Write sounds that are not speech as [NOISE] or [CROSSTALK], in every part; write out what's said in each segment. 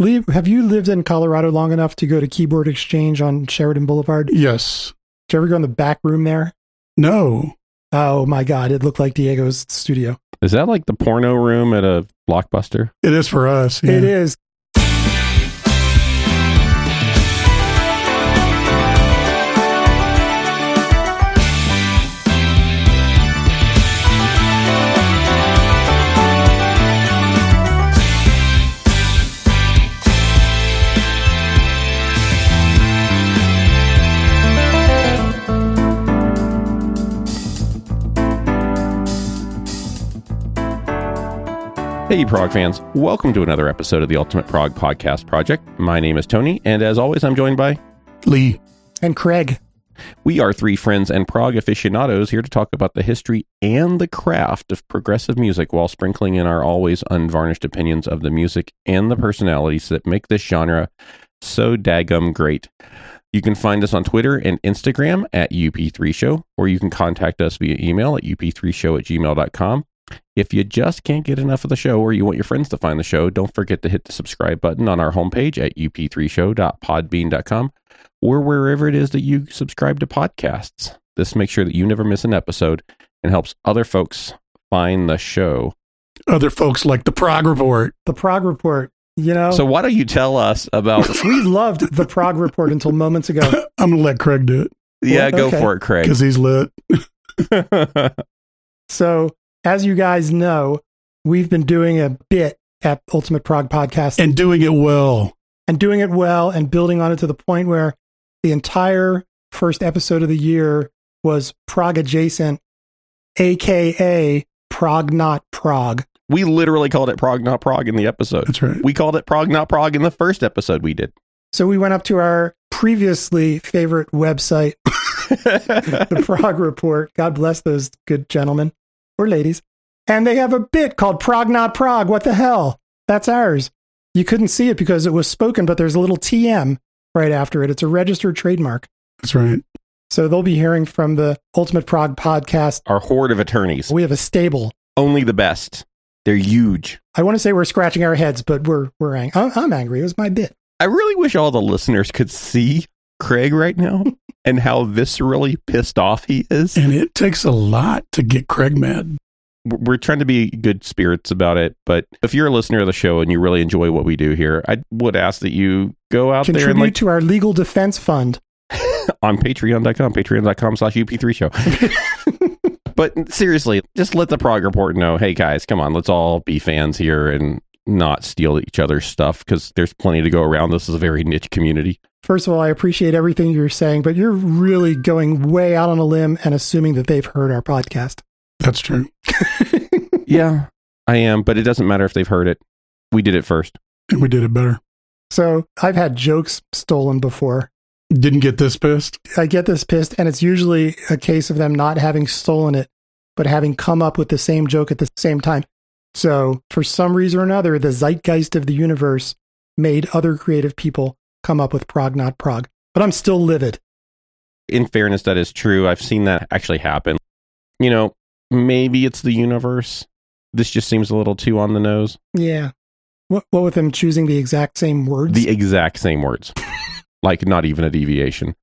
Lee, have you lived in Colorado long enough to go to Keyboard Exchange on Sheridan Boulevard? Yes. Did you ever go in the back room there? No. Oh my God, it looked like Diego's studio. Is that like the porno room at a blockbuster? It is for us. yeah. It is. Hey, Prog fans. Welcome to another episode of the Ultimate Prog Podcast Project. My name is Tony, and as always, I'm joined by. Lee. And Craig. We are three friends and prog aficionados here to talk about the history and the craft of progressive music while sprinkling in our always unvarnished opinions of the music and the personalities that make this genre so daggum great. You can find us on Twitter and Instagram at UP3Show, or you can contact us via email at up3show at gmail.com. If you just can't get enough of the show or you want your friends to find the show, don't forget to hit the subscribe button on our homepage at up3show.podbean.com or wherever it is that you subscribe to podcasts. This makes sure that you never miss an episode and helps other folks find the show. Other folks like the Prog Report. The Prog Report. You know, So, why don't you tell us about? [LAUGHS] we loved the Prog Report until moments ago. [LAUGHS] I'm going to let Craig do it yeah, go okay. for it, Craig. because he's lit. [LAUGHS] So, as you guys know, we've been doing a bit at Ultimate Prog Podcast And doing it well. and doing it well and building on it to the point where the entire first episode of the year was Prog adjacent, aka Prog not Prog. we literally called it Prog Not Prog in the episode. That's right. We called it Prog Not Prog in the first episode we did. So we went up to our previously favorite website, [LAUGHS] the Prog Report. God bless those good gentlemen or ladies. And they have a bit called Prog Not Prog. What the hell? That's ours. You couldn't see it because it was spoken, but there's a little TM right after it. It's a registered trademark. That's right. So they'll be hearing from the Ultimate Prog podcast. Our horde of attorneys. We have a stable. Only the best. They're huge. I want to say we're scratching our heads, but we're we're ang- I'm, I'm angry. It was my bit. I really wish all the listeners could see Craig right now [LAUGHS] and how viscerally pissed off he is. And it takes a lot to get Craig mad. we're trying to be good spirits about it. But if you're a listener of the show and you really enjoy what we do here, I would ask that you go out there and Contribute like to our legal defense fund. [LAUGHS] on patreon.com, patreon.com slash UP3 show. [LAUGHS] but seriously, just let the prog report know, hey guys, come on, let's all be fans here and not steal each other's stuff because there's plenty to go around. This is a very niche community. First of all, I appreciate everything you're saying, but you're really going way out on a limb and assuming that they've heard our podcast. That's true. [LAUGHS] Yeah, I am, but it doesn't matter if they've heard it. We did it first. And we did it better. So I've had jokes stolen before. Didn't get this pissed. I get this pissed, and it's usually a case of them not having stolen it, but having come up with the same joke at the same time. So, for some reason or another, the zeitgeist of the universe made other creative people come up with prog, not prog. But I'm still livid. in fairness, that is true. I've seen that actually happen. You know, maybe it's the universe. This just seems a little too on the nose. Yeah. What, what with them choosing the exact same words? The exact same words, [LAUGHS] like not even a deviation.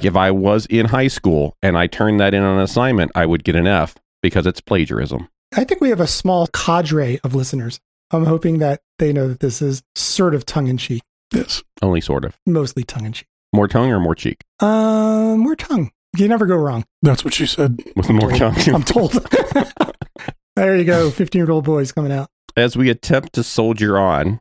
If I was in high school and I turned that in on an assignment, I would get an F because it's plagiarism. I think we have a small cadre of listeners. I'm hoping that they know that this is sort of tongue in cheek, Yes. Only sort of. mostly tongue in cheek. More tongue or more cheek? Um, more tongue. You never go wrong. That's what she said. With more tongue. I'm told. [LAUGHS] [LAUGHS] there you go. 15 year old boys coming out. As we attempt to soldier on,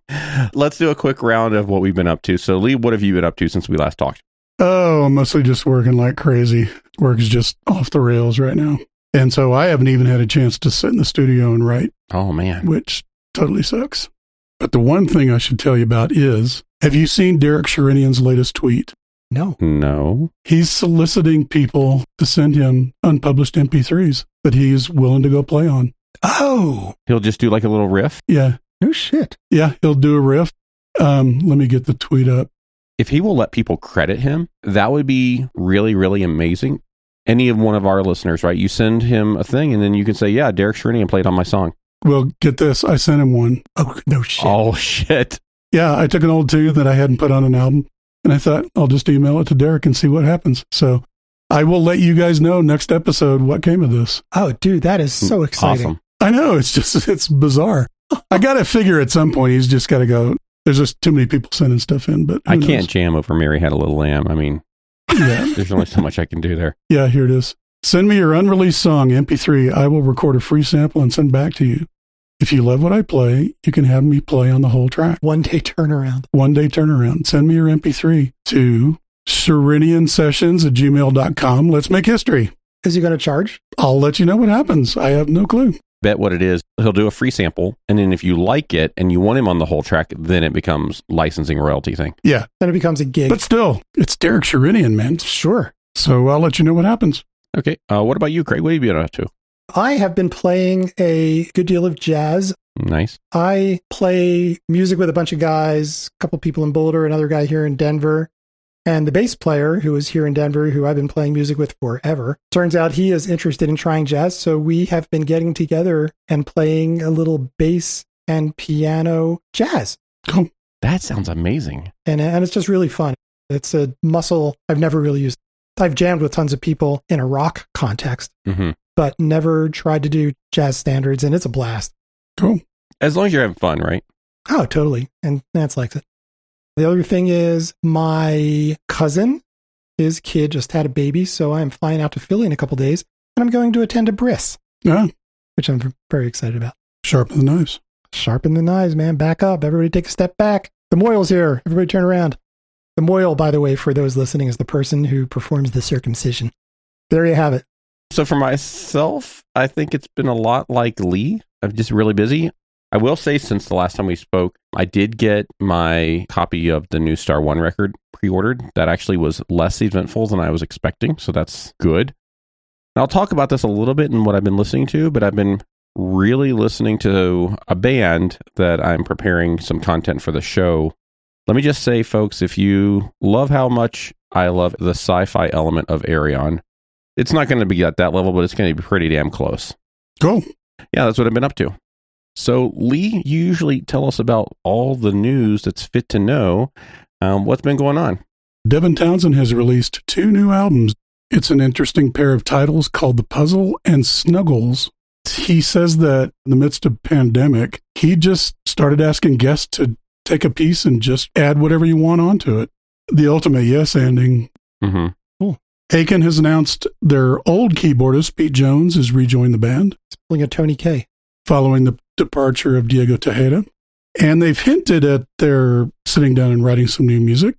let's do a quick round of what we've been up to. So, Lee, what have you been up to since we last talked? Oh, mostly just working like crazy. Work's just off the rails right now. And so I haven't even had a chance to sit in the studio and write, Oh, man. which totally sucks. But the one thing I should tell you about is have you seen Derek Sherinian's latest tweet? No. No. He's soliciting people to send him unpublished MP3s that he's willing to go play on. Oh, He'll just do like a little riff. Yeah. no shit. Yeah. He'll do a riff. Um, let me get the tweet up. if he will let people credit him, that would be really, really amazing. Any of one of our listeners, right? You send him a thing and then you can say, Yeah, Derek Sherinian played on my song. Well, get this. I sent him one. Oh, no shit. Oh [LAUGHS] shit. Yeah, I took an old tune that I hadn't put on an album, and I thought I'll just email it to Derek and see what happens. So I will let you guys know next episode what came of this. Oh, dude, that is so mm, exciting. Awesome. I know it's just [LAUGHS] it's bizarre. I got to figure at some point he's just got to go. There's just too many people sending stuff in, but I knows? can't jam over Mary Had a Little Lamb. I mean, Yeah, [LAUGHS] there's only so much I can do there. yeah. Here it is. Send me your unreleased song MP3. I will record a free sample and send back to you. If you love what I play, you can have me play on the whole track. One day turnaround. One day turnaround. Send me your MP3 to Sherinian Sessions at gmail.com. Let's make history. Is he going to charge? I'll let you know what happens. I have no clue. Bet what it is. He'll do a free sample, and then if you like it and you want him on the whole track, then it becomes licensing royalty thing. Yeah. Then it becomes a gig. But still, it's Derek Sherinian, man. sure. So I'll let you know what happens. Okay. Uh, what about you, Craig? What have you been up to? I have been playing a good deal of jazz. Nice. I play music with a bunch of guys, a couple people in Boulder, another guy here in Denver. And the bass player who is here in Denver, who I've been playing music with forever, turns out he is interested in trying jazz. So we have been getting together and playing a little bass and piano jazz. That sounds amazing. And, and it's just really fun. It's a muscle I've never really used. I've jammed with tons of people in a rock context, hmm but never tried to do jazz standards. And it's a blast. Cool. As long as you're having fun, right? Oh, totally. And Nance likes it. The other thing is my cousin, his kid just had a baby, so I'm flying out to Philly in a couple days, and I'm going to attend a bris, Yeah. which I'm very excited about. Sharpen the knives. Sharpen the knives, man. Back up. Everybody take a step back. The mohel's here. Everybody turn around. The moil, by the way, for those listening, is the person who performs the circumcision. There you have it. So for myself, I think it's been a lot like Lee. I'm just really busy. I will say, since the last time we spoke, I did get my copy of the new Star One record pre-ordered. That actually was less eventful than I was expecting, so that's good. And I'll talk about this a little bit in what I've been listening to, but I've been really listening to a band that I'm preparing some content for the show. Let me just say, folks, if you love how much I love the sci-fi element of Ayreon, it's not going to be at that level, but it's going to be pretty damn close. Cool. Yeah, that's what I've been up to. So, Lee, you usually tell us about all the news that's fit to know. Um, what's been going on? Devin Townsend has released two new albums. It's an interesting pair of titles called The Puzzle and Snuggles. He says that in the midst of pandemic, he just started asking guests to take a piece and just add whatever you want onto it. The ultimate yes ending. hmm Haken has announced their old keyboardist, Pete Jones, has rejoined the band It's pulling a Tony Kaye following the departure of Diego Tejeda. And they've hinted at their sitting down and writing some new music.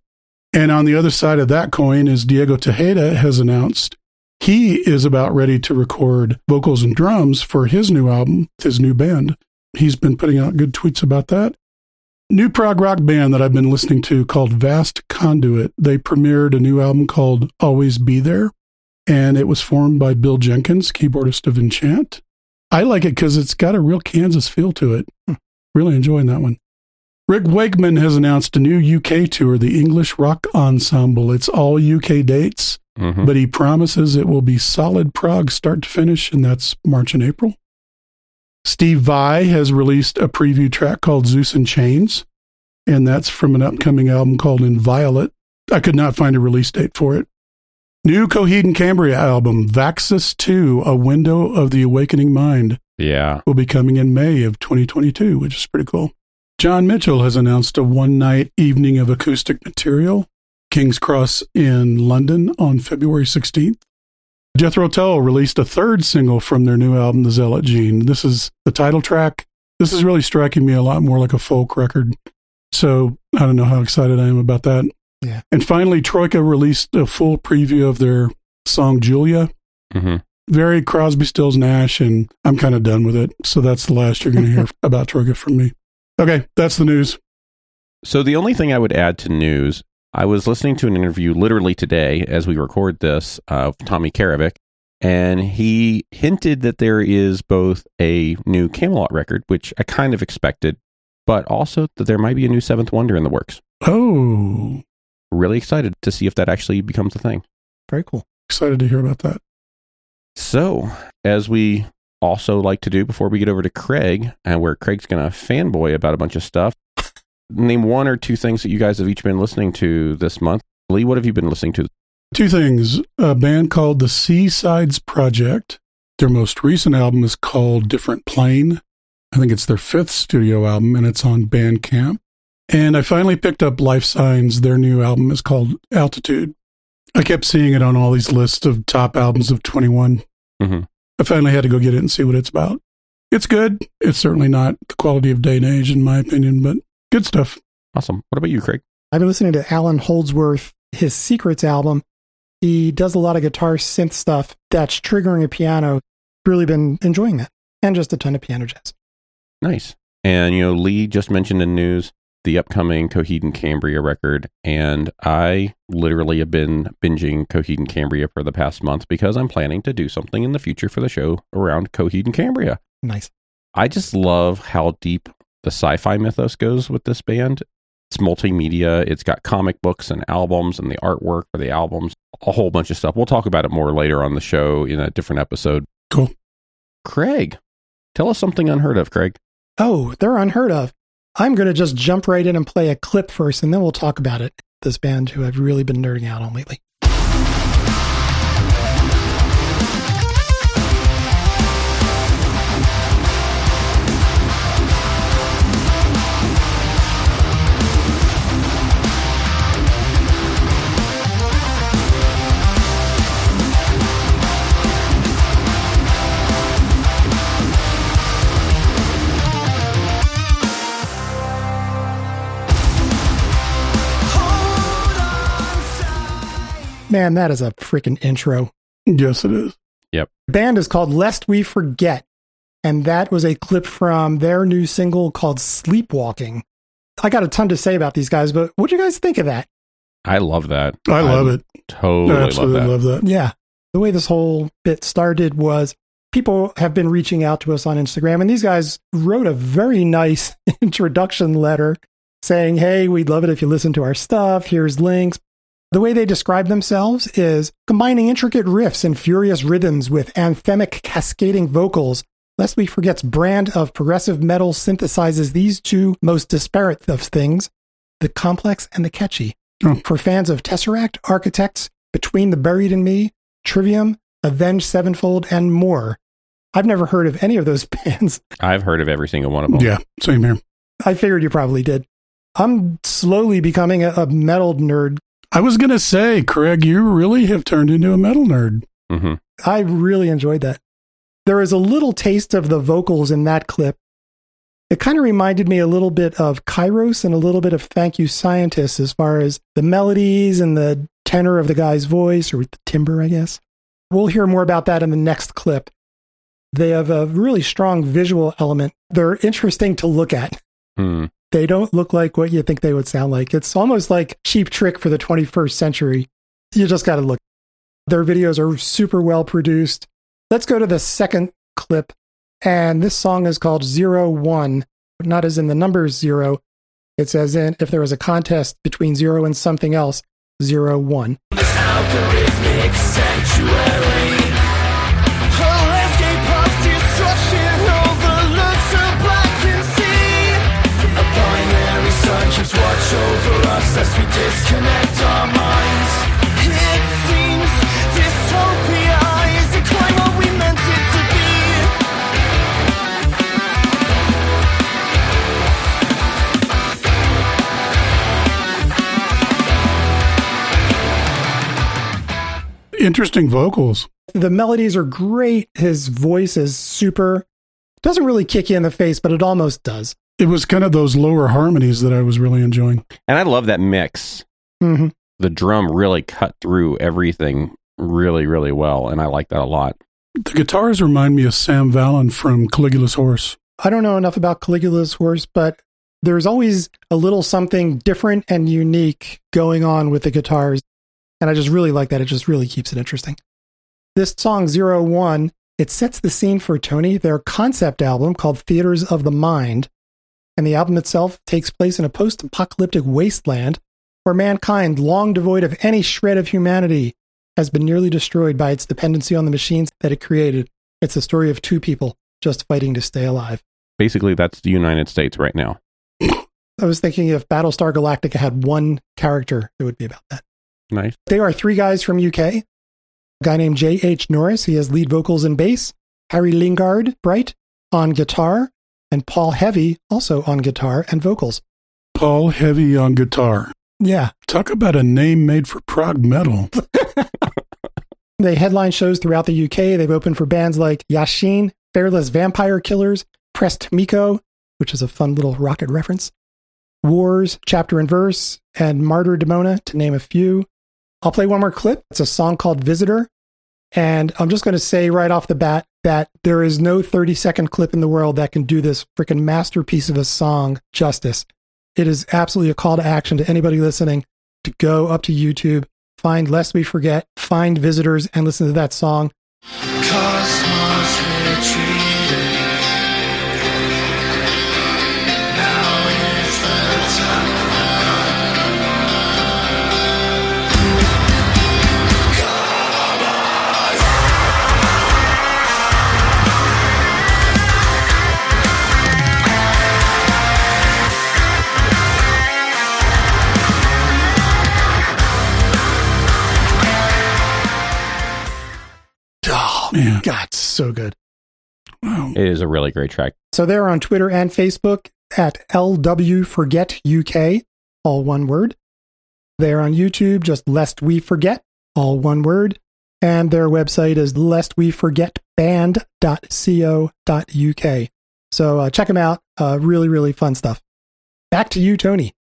And on the other side of that coin is Diego Tejeda has announced he is about ready to record vocals and drums for his new album, his new band. He's been putting out good tweets about that. New prog rock band that I've been listening to called Vast Conduit. They premiered a new album called Always Be There, and it was formed by Bill Jenkins, keyboardist of Enchant. I like it because it's got a real Kansas feel to it. Hmm. Really enjoying that one. Rick Wakeman has announced a new UK tour, the English Rock Ensemble. It's all UK dates, hmm but he promises it will be solid prog start to finish, and that's March and April. Steve Vai has released a preview track called Zeus in Chains, and that's from an upcoming album called Inviolate. I could not find a release date for it. New Coheed and Cambria album, Vaxis 2, A Window of the Awakening Mind, Yeah. will be coming in May of 2022, which is pretty cool. John Mitchell has announced a one night evening of acoustic material, King's Cross in London on February 16th. Jethro Tull released a third single from their new album, The Zealot Gene. This is the title track. This is really striking me a lot more like a folk record. So I don't know how excited I am about that. Yeah. And finally, Troika released a full preview of their song Julia. hmm Very Crosby, Stills, Nash, and I'm kind of done with it. So that's the last you're going to hear [LAUGHS] about Troika from me. Okay, that's the news. So the only thing I would add to news, I was listening to an interview literally today as we record this uh, of Tommy Karevik, and he hinted that there is both a new Kamelot record, which I kind of expected, but also that there might be a new Seventh Wonder in the works. Oh, Really excited to see if that actually becomes a thing. Very cool. excited to hear about that. So, as we also like to do before we get over to Craig, and where Craig's going to fanboy about a bunch of stuff, name one or two things that you guys have each been listening to this month. Lee, what have you been listening to? Two things. A band called the Seasides Project. Their most recent album is called Different Plane. I think it's their fifth studio album and it's on Bandcamp. And I finally picked up Life Signs. Their new album is called Altitude. I kept seeing it on all these lists of top albums of 21. Mm-hmm. I finally had to go get it and see what it's about. It's good. It's certainly not the quality of day and age, in my opinion, but good stuff. Awesome. What about you, Craig? I've been listening to Allan Holdsworth, his Secrets album. He does a lot of guitar synth stuff that's triggering a piano. Really been enjoying that. And just a ton of piano jazz. Nice. And, you know, Lee just mentioned in news the upcoming Coheed and Cambria record. And I literally have been binging Coheed and Cambria for the past month because I'm planning to do something in the future for the show around Coheed and Cambria. Nice. I just love how deep the sci fi mythos goes with this band. It's multimedia, it's got comic books and albums and the artwork for the albums, a whole bunch of stuff. We'll talk about it more later on the show in a different episode. Cool. Craig, tell us something unheard of, Craig. Oh, they're unheard of. I'm going to just jump right in and play a clip first, and then we'll talk about it. This band who I've really been nerding out on lately. Man, that is a freaking intro. Yes, it is. Yep. The band is called Lest We Forget, and that was a clip from their new single called Sleepwalking. I got a ton to say about these guys, but what do you guys think of that? I love that. I love it. Totally I absolutely love that. love that. Yeah. The way this whole bit started was people have been reaching out to us on Instagram, and these guys wrote a very nice [LAUGHS] introduction letter saying, Hey, we'd love it if you listen to our stuff. Here's links. The way they describe themselves is combining intricate riffs and furious rhythms with anthemic cascading vocals. Lest we forget's brand of progressive metal synthesizes these two most disparate of things the complex and the catchy. Oh. For fans of Tesseract, Architects, Between the Buried and Me, Trivium, Avenged Sevenfold, and more. I've never heard of any of those [LAUGHS] bands. I've heard of every single one of them. Yeah, same here. I figured you probably did. I'm slowly becoming a, a metal nerd. I was going to say, Craig, you really have turned into a metal nerd. hmm I really enjoyed that. There is a little taste of the vocals in that clip. It kind of reminded me a little bit of Kairos and a little bit of Thank You Scientists as far as the melodies and the tenor of the guy's voice or the timbre, I guess. We'll hear more about that in the next clip. They have a really strong visual element. They're interesting to look at. Hmm. They don't look like what you think they would sound like. It's almost like cheap trick for the 21st century. You just got to look. Their videos are super well produced. Let's go to the second clip. And this song is called Zero One, not as in the numbers zero. It's as in if there was a contest between zero and something else, zero one. Interesting vocals. The melodies are great. His voice is super. Doesn't really kick you in the face, but it almost does. It was kind of those lower harmonies that I was really enjoying. And I love that mix. hmm The drum really cut through everything really, really well. And I like that a lot. The guitars remind me of Sam Vallen from Caligula's Horse. I don't know enough about Caligula's horse, but there's always a little something different and unique going on with the guitars. And I just really like that. It just really keeps it interesting. This song, Zero One, it sets the scene for Tony, their concept album called Theaters of the Mind. And the album itself takes place in a post apocalyptic wasteland where mankind, long devoid of any shred of humanity, has been nearly destroyed by its dependency on the machines that it created. It's the story of two people just fighting to stay alive. Basically, that's the United States right now. [COUGHS] I was thinking if Battlestar Galactica had one character, it would be about that. Nice. They are three guys from UK. A guy named J.H. Norris, he has lead vocals and bass. Harry Lingard Bright on guitar, and Paul Heavy also on guitar and vocals. Paul Heavy on guitar. Yeah. Talk about a name made for prog metal. [LAUGHS] They headline shows throughout the UK. They've opened for bands like Yashin, Fearless Vampire Killers, Press to MECO, which is a fun little rocket reference, Wars, Chapter and Verse, and Martyr Demona, to name a few. I'll play one more clip. It's a song called Visitor. And I'm just going to say right off the bat that there is no 30 second clip in the world that can do this freaking masterpiece of a song justice. It is absolutely a call to action to anybody listening to go up to YouTube, find Lest We Forget, find visitors, and listen to that song. Man. God, so good. Wow. It is a really great track. So they're on Twitter and Facebook at LW Forget UK, all one word. They're on YouTube, just Lest We Forget, all one word. And their website is lestweforgetband.co.uk. So uh, check them out. Uh, really, really fun stuff. Back to you, Tony.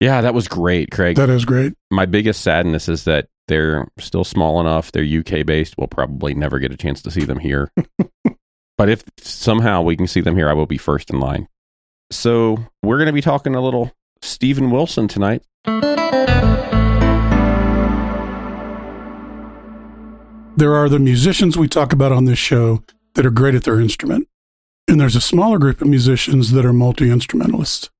Yeah, that was great, Craig. That is great. My biggest sadness is that they're still small enough. They're UK based. We'll probably never get a chance to see them here. [LAUGHS] but if somehow we can see them here, I will be first in line. So we're going to be talking a little Steven Wilson tonight. There are the musicians we talk about on this show that are great at their instrument. And there's a smaller group of musicians that are multi instrumentalists.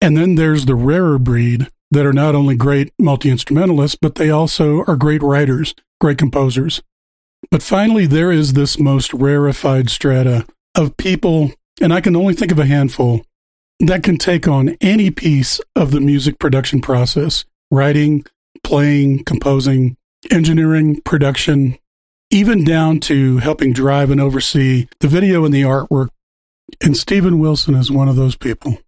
And then there's the rarer breed that are not only great multi instrumentalists, but they also are great writers, great composers. But finally, there is this most rarefied strata of people, and I can only think of a handful, that can take on any piece of the music production process writing, playing, composing, engineering, production, even down to helping drive and oversee the video and the artwork. And Steven Wilson is one of those people.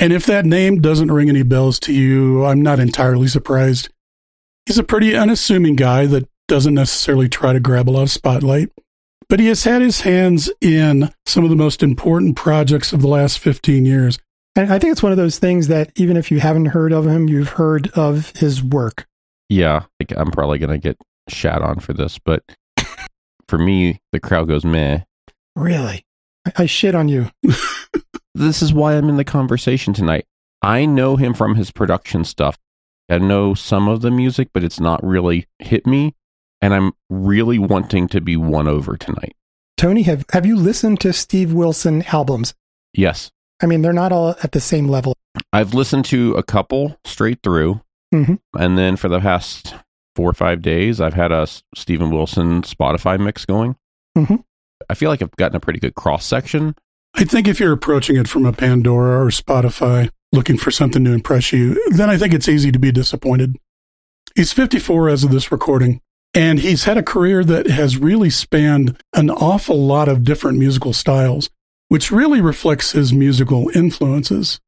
And if that name doesn't ring any bells to you, I'm not entirely surprised. He's a pretty unassuming guy that doesn't necessarily try to grab a lot of spotlight, but he has had his hands in some of the most important projects of the last 15 years. And I think it's one of those things that even if you haven't heard of him, you've heard of his work. Yeah, like, I'm probably going to get shat on for this, but for me, the crowd goes meh. Really? I, I shit on you. [LAUGHS] This is why I'm in the conversation tonight. I know him from his production stuff. I know some of the music, but it's not really hit me. And I'm really wanting to be won over tonight. Tony, have, have you listened to Steve Wilson albums? Yes. I mean, they're not all at the same level. I've listened to a couple straight through. Mhm. And then for the past four or five days, I've had a Steven Wilson Spotify mix going. Mhm. I feel like I've gotten a pretty good cross section. I think if you're approaching it from a Pandora or Spotify looking for something to impress you, then I think it's easy to be disappointed. He's 54 as of this recording, and he's had a career that has really spanned an awful lot of different musical styles, which really reflects his musical influences.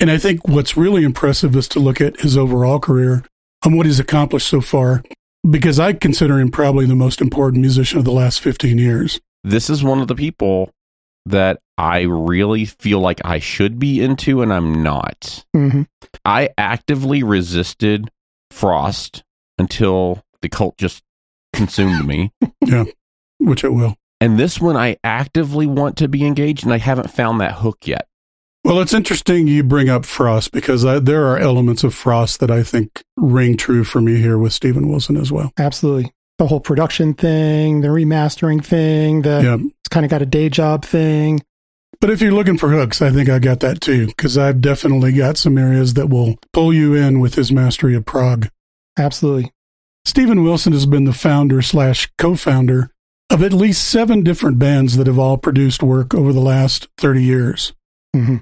And I think what's really impressive is to look at his overall career and what he's accomplished so far, because I consider him probably the most important musician of the last 15 years. This is one of the people that I really feel like I should be into, and I'm not. hmm I actively resisted Frost until the cult just consumed me. [LAUGHS] Yeah, which it will. And this one, I actively want to be engaged, and I haven't found that hook yet. Well, it's interesting you bring up Frost because I, there are elements of Frost that I think ring true for me here with Steven Wilson as well. Absolutely. The whole production thing, the remastering thing, the Yeah. it's kind of got a day job thing. But if you're looking for hooks, I think I got that too because I've definitely got some areas that will pull you in with his mastery of prog. Absolutely. Steven Wilson has been the founder slash co-founder of at least seven different bands that have all produced work over the last 30 years. hmm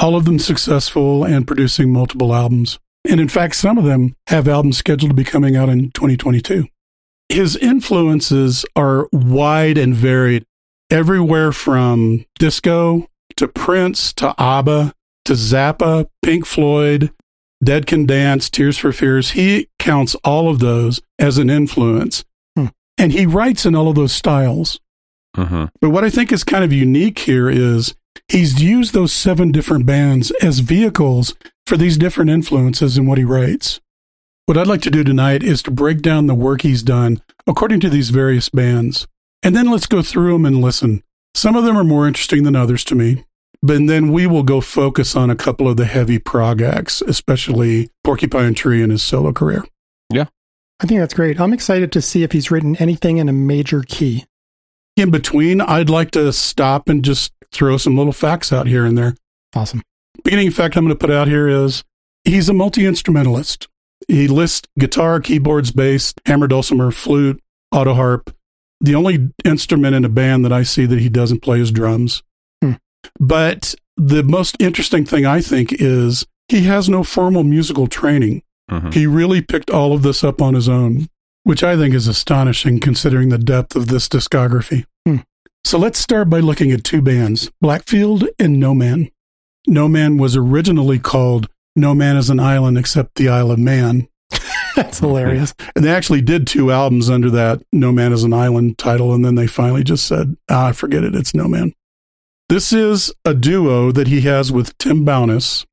all of them successful and producing multiple albums. And in fact, some of them have albums scheduled to be coming out in 2022. His influences are wide and varied, everywhere from disco to Prince to ABBA to Zappa, Pink Floyd, Dead Can Dance, Tears for Fears. He counts all of those as an influence. Hmm. And he writes in all of those styles. hmm But what I think is kind of unique here is he's used those seven different bands as vehicles for these different influences in what he writes. What I'd like to do tonight is to break down the work he's done according to these various bands. And then let's go through them and listen. Some of them are more interesting than others to me. But then we will go focus on a couple of the heavy prog acts, especially Porcupine Tree and his solo career. Yeah. I think that's great. I'm excited to see if he's written anything in a major key. In between, I'd like to stop and just throw some little facts out here and there. Awesome. beginning fact I'm going to put out here is he's a multi instrumentalist. He lists guitar, keyboards, bass, hammer, dulcimer, flute, auto harp. The only instrument in a band that I see that he doesn't play is drums. Hmm. But the most interesting thing I think is he has no formal musical training. hmm He really picked all of this up on his own, which I think is astonishing considering the depth of this discography. Hmm. So let's start by looking at two bands Blackfield and No Man. No Man was originally called No Man is an Island Except the Isle of Man. [LAUGHS] That's hilarious. [LAUGHS] And they actually did two albums under that No Man is an Island title, and then they finally just said, ah, forget it, it's No Man. This is a duo that he has with Tim Bowness.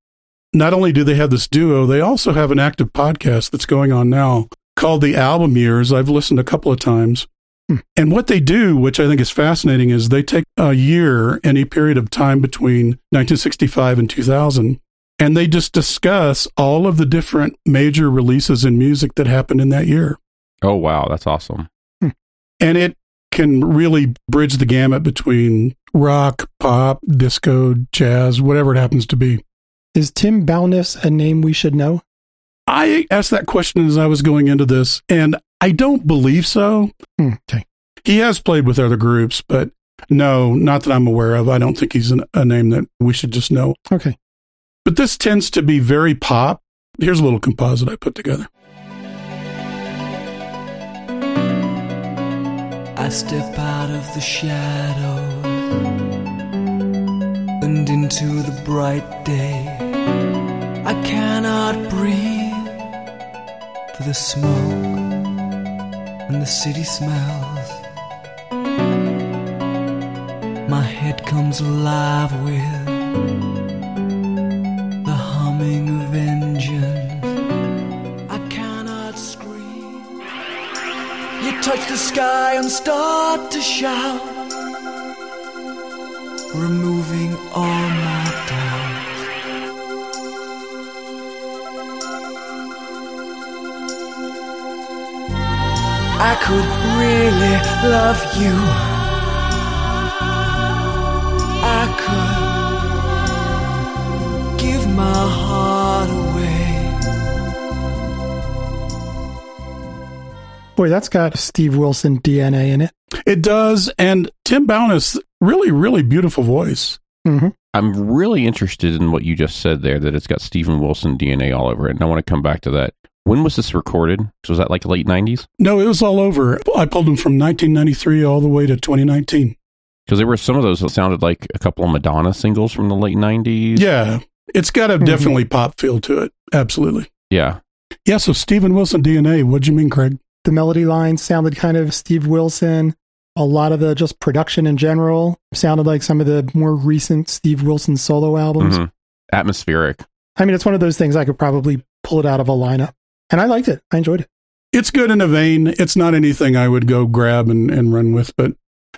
Not only do they have this duo, they also have an active podcast that's going on now called The Album Years. I've listened a couple of times. Hmm. And what they do, which I think is fascinating, is they take a year, any period of time between 1965 and 2000, and they just discuss all of the different major releases in music that happened in that year. Oh wow, that's awesome. And it can really bridge the gamut between rock, pop, disco, jazz, whatever it happens to be. Is Tim Bowness a name we should know? I asked that question as I was going into this, and I don't believe so. Hmm, okay. He has played with other groups, but no, not that I'm aware of. I don't think he's an, a name that we should just know. Okay. But this tends to be very pop. Here's a little composite I put together. I step out of the shadows and into the bright day. I cannot breathe for the smoke and the city smells. My head comes alive with touch the sky and start to shout, removing all my doubts. I could really love you. Boy, that's got Steve Wilson DNA in it. It does. And Tim Bowness, really, really beautiful voice. hmm I'm really interested in what you just said there. That it's got Steven Wilson DNA all over it, and I want to come back to that. When was this recorded? Was that like late '90s? No, it was all over. I pulled them from 1993 all the way to 2019. Because there were some of those that sounded like a couple of Madonna singles from the late '90s. Yeah, it's got a Mhm. definitely pop feel to it. Absolutely. yeah. Yeah, so Steven Wilson DNA, what'd you mean, Craig? The melody lines sounded kind of Steve Wilson. A lot of the just production in general sounded like some of the more recent Steve Wilson solo albums. Mhm. Atmospheric. I mean, it's one of those things I could probably pull it out of a lineup. And I liked it. I enjoyed it. It's good in a vein. It's not anything I would go grab and, and run with, but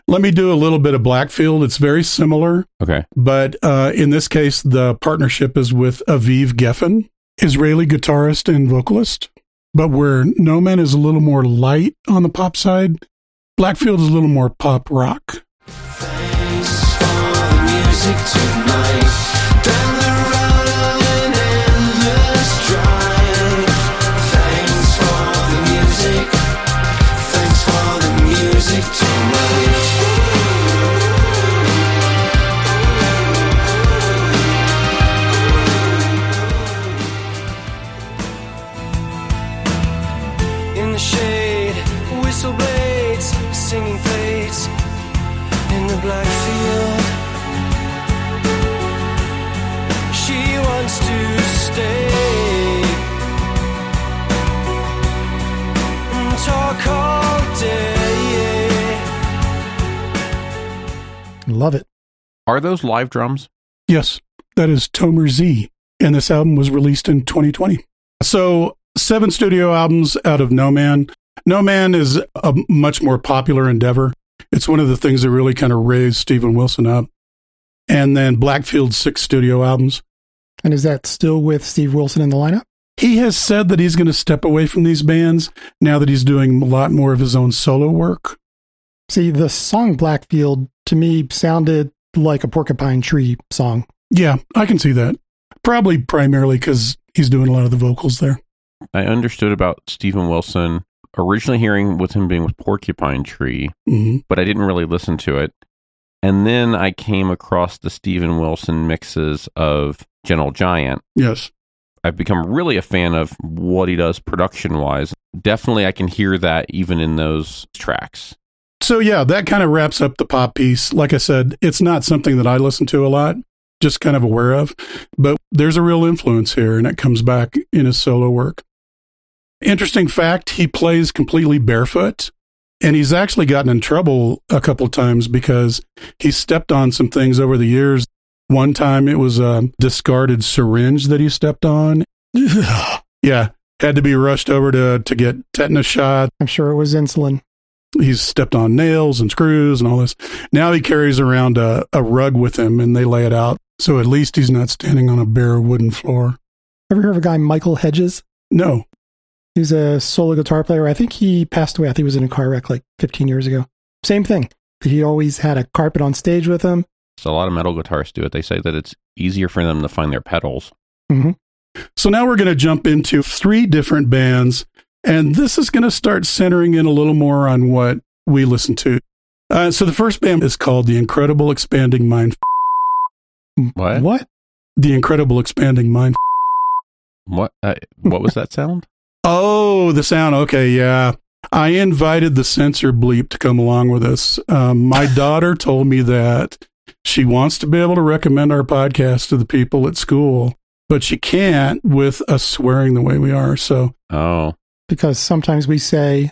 let me do a little bit of Blackfield. It's very similar, Okay. but uh, in this case, the partnership is with Aviv Geffen, Israeli guitarist and vocalist. But where No Man is a little more light on the pop side, Blackfield is a little more pop rock. Are those live drums? Yes, that is Tomer Z. And this album was released in 2020. So, seven studio albums out of No Man. No Man is a much more popular endeavor. It's one of the things that really kind of raised Steven Wilson up. And then Blackfield's six studio albums. And is that still with Steve Wilson in the lineup? He has said that he's going to step away from these bands now that he's doing a lot more of his own solo work. See, the song Blackfield to me sounded like a porcupine tree song. Yeah, I can see that. Probably primarily because he's doing a lot of the vocals there. I understood about Steven Wilson originally hearing with him being with Porcupine Tree, hmm but I didn't really listen to it. And then I came across the Steven Wilson mixes of Gentle Giant. Yes. I've become really a fan of what he does production wise. Definitely, I can hear that even in those tracks. So yeah, that kind of wraps up the pop piece. Like I said, it's not something that I listen to a lot, just kind of aware of, but there's a real influence here and it comes back in his solo work. Interesting fact, he plays completely barefoot and he's actually gotten in trouble a couple times because he stepped on some things over the years. One time it was a discarded syringe that he stepped on. [LAUGHS] yeah, had to be rushed over to to get tetanus shot I'm sure it was insulin. He's stepped on nails and screws and all this. Now he carries around a, a rug with him and they lay it out. So at least he's not standing on a bare wooden floor. Ever heard of a guy, Michael Hedges? No. He's a solo guitar player. I think he passed away. I think he was in a car wreck like 15 years ago. Same thing. He always had a carpet on stage with him. So a lot of metal guitarists do it. They say that it's easier for them to find their pedals. Mm-hmm. So now we're going to jump into three different bands. And this is going to start centering in a little more on what we listen to. Uh, so the first band is called The Incredible Expanding Mind. What? What? The Incredible Expanding Mind. What? Uh, what was that sound? [LAUGHS] Oh, the sound. Okay, yeah. I invited the censor bleep to come along with us. Um, my [LAUGHS] daughter told me that she wants to be able to recommend our podcast to the people at school, but she can't with us swearing the way we are. So, Oh, Because sometimes we say,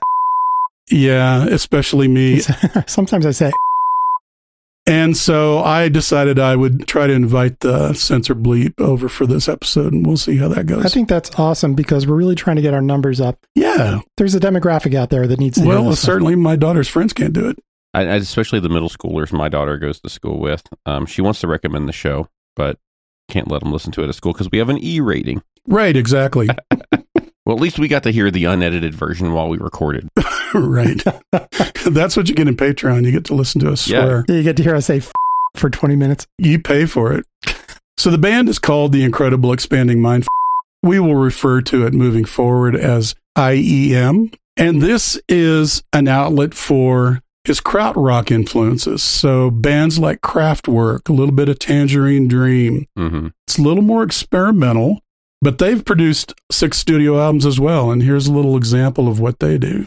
yeah, especially me. [LAUGHS] sometimes I say, And so I decided I would try to invite the censor bleep over for this episode, and we'll see how that goes. I think that's awesome because we're really trying to get our numbers up. yeah. There's a demographic out there that needs to Well, this stuff. certainly my daughter's friends can't do it. I, I- especially the middle schoolers my daughter goes to school with. Um, she wants to recommend the show, but can't let them listen to it at school because we have an E rating. Right, exactly. [LAUGHS] Well, at least we got to hear the unedited version while we recorded. [LAUGHS] right. [LAUGHS] That's what you get in Patreon. You get to listen to us Yeah. swear. You get to hear us say f- for 20 minutes. You pay for it. So the band is called The Incredible Expanding Mind. We will refer to it moving forward as IEM. And this is an outlet for his krautrock influences. So bands like Kraftwerk, a little bit of Tangerine Dream. hmm It's a little more experimental, but they've produced six studio albums as well. And here's a little example of what they do.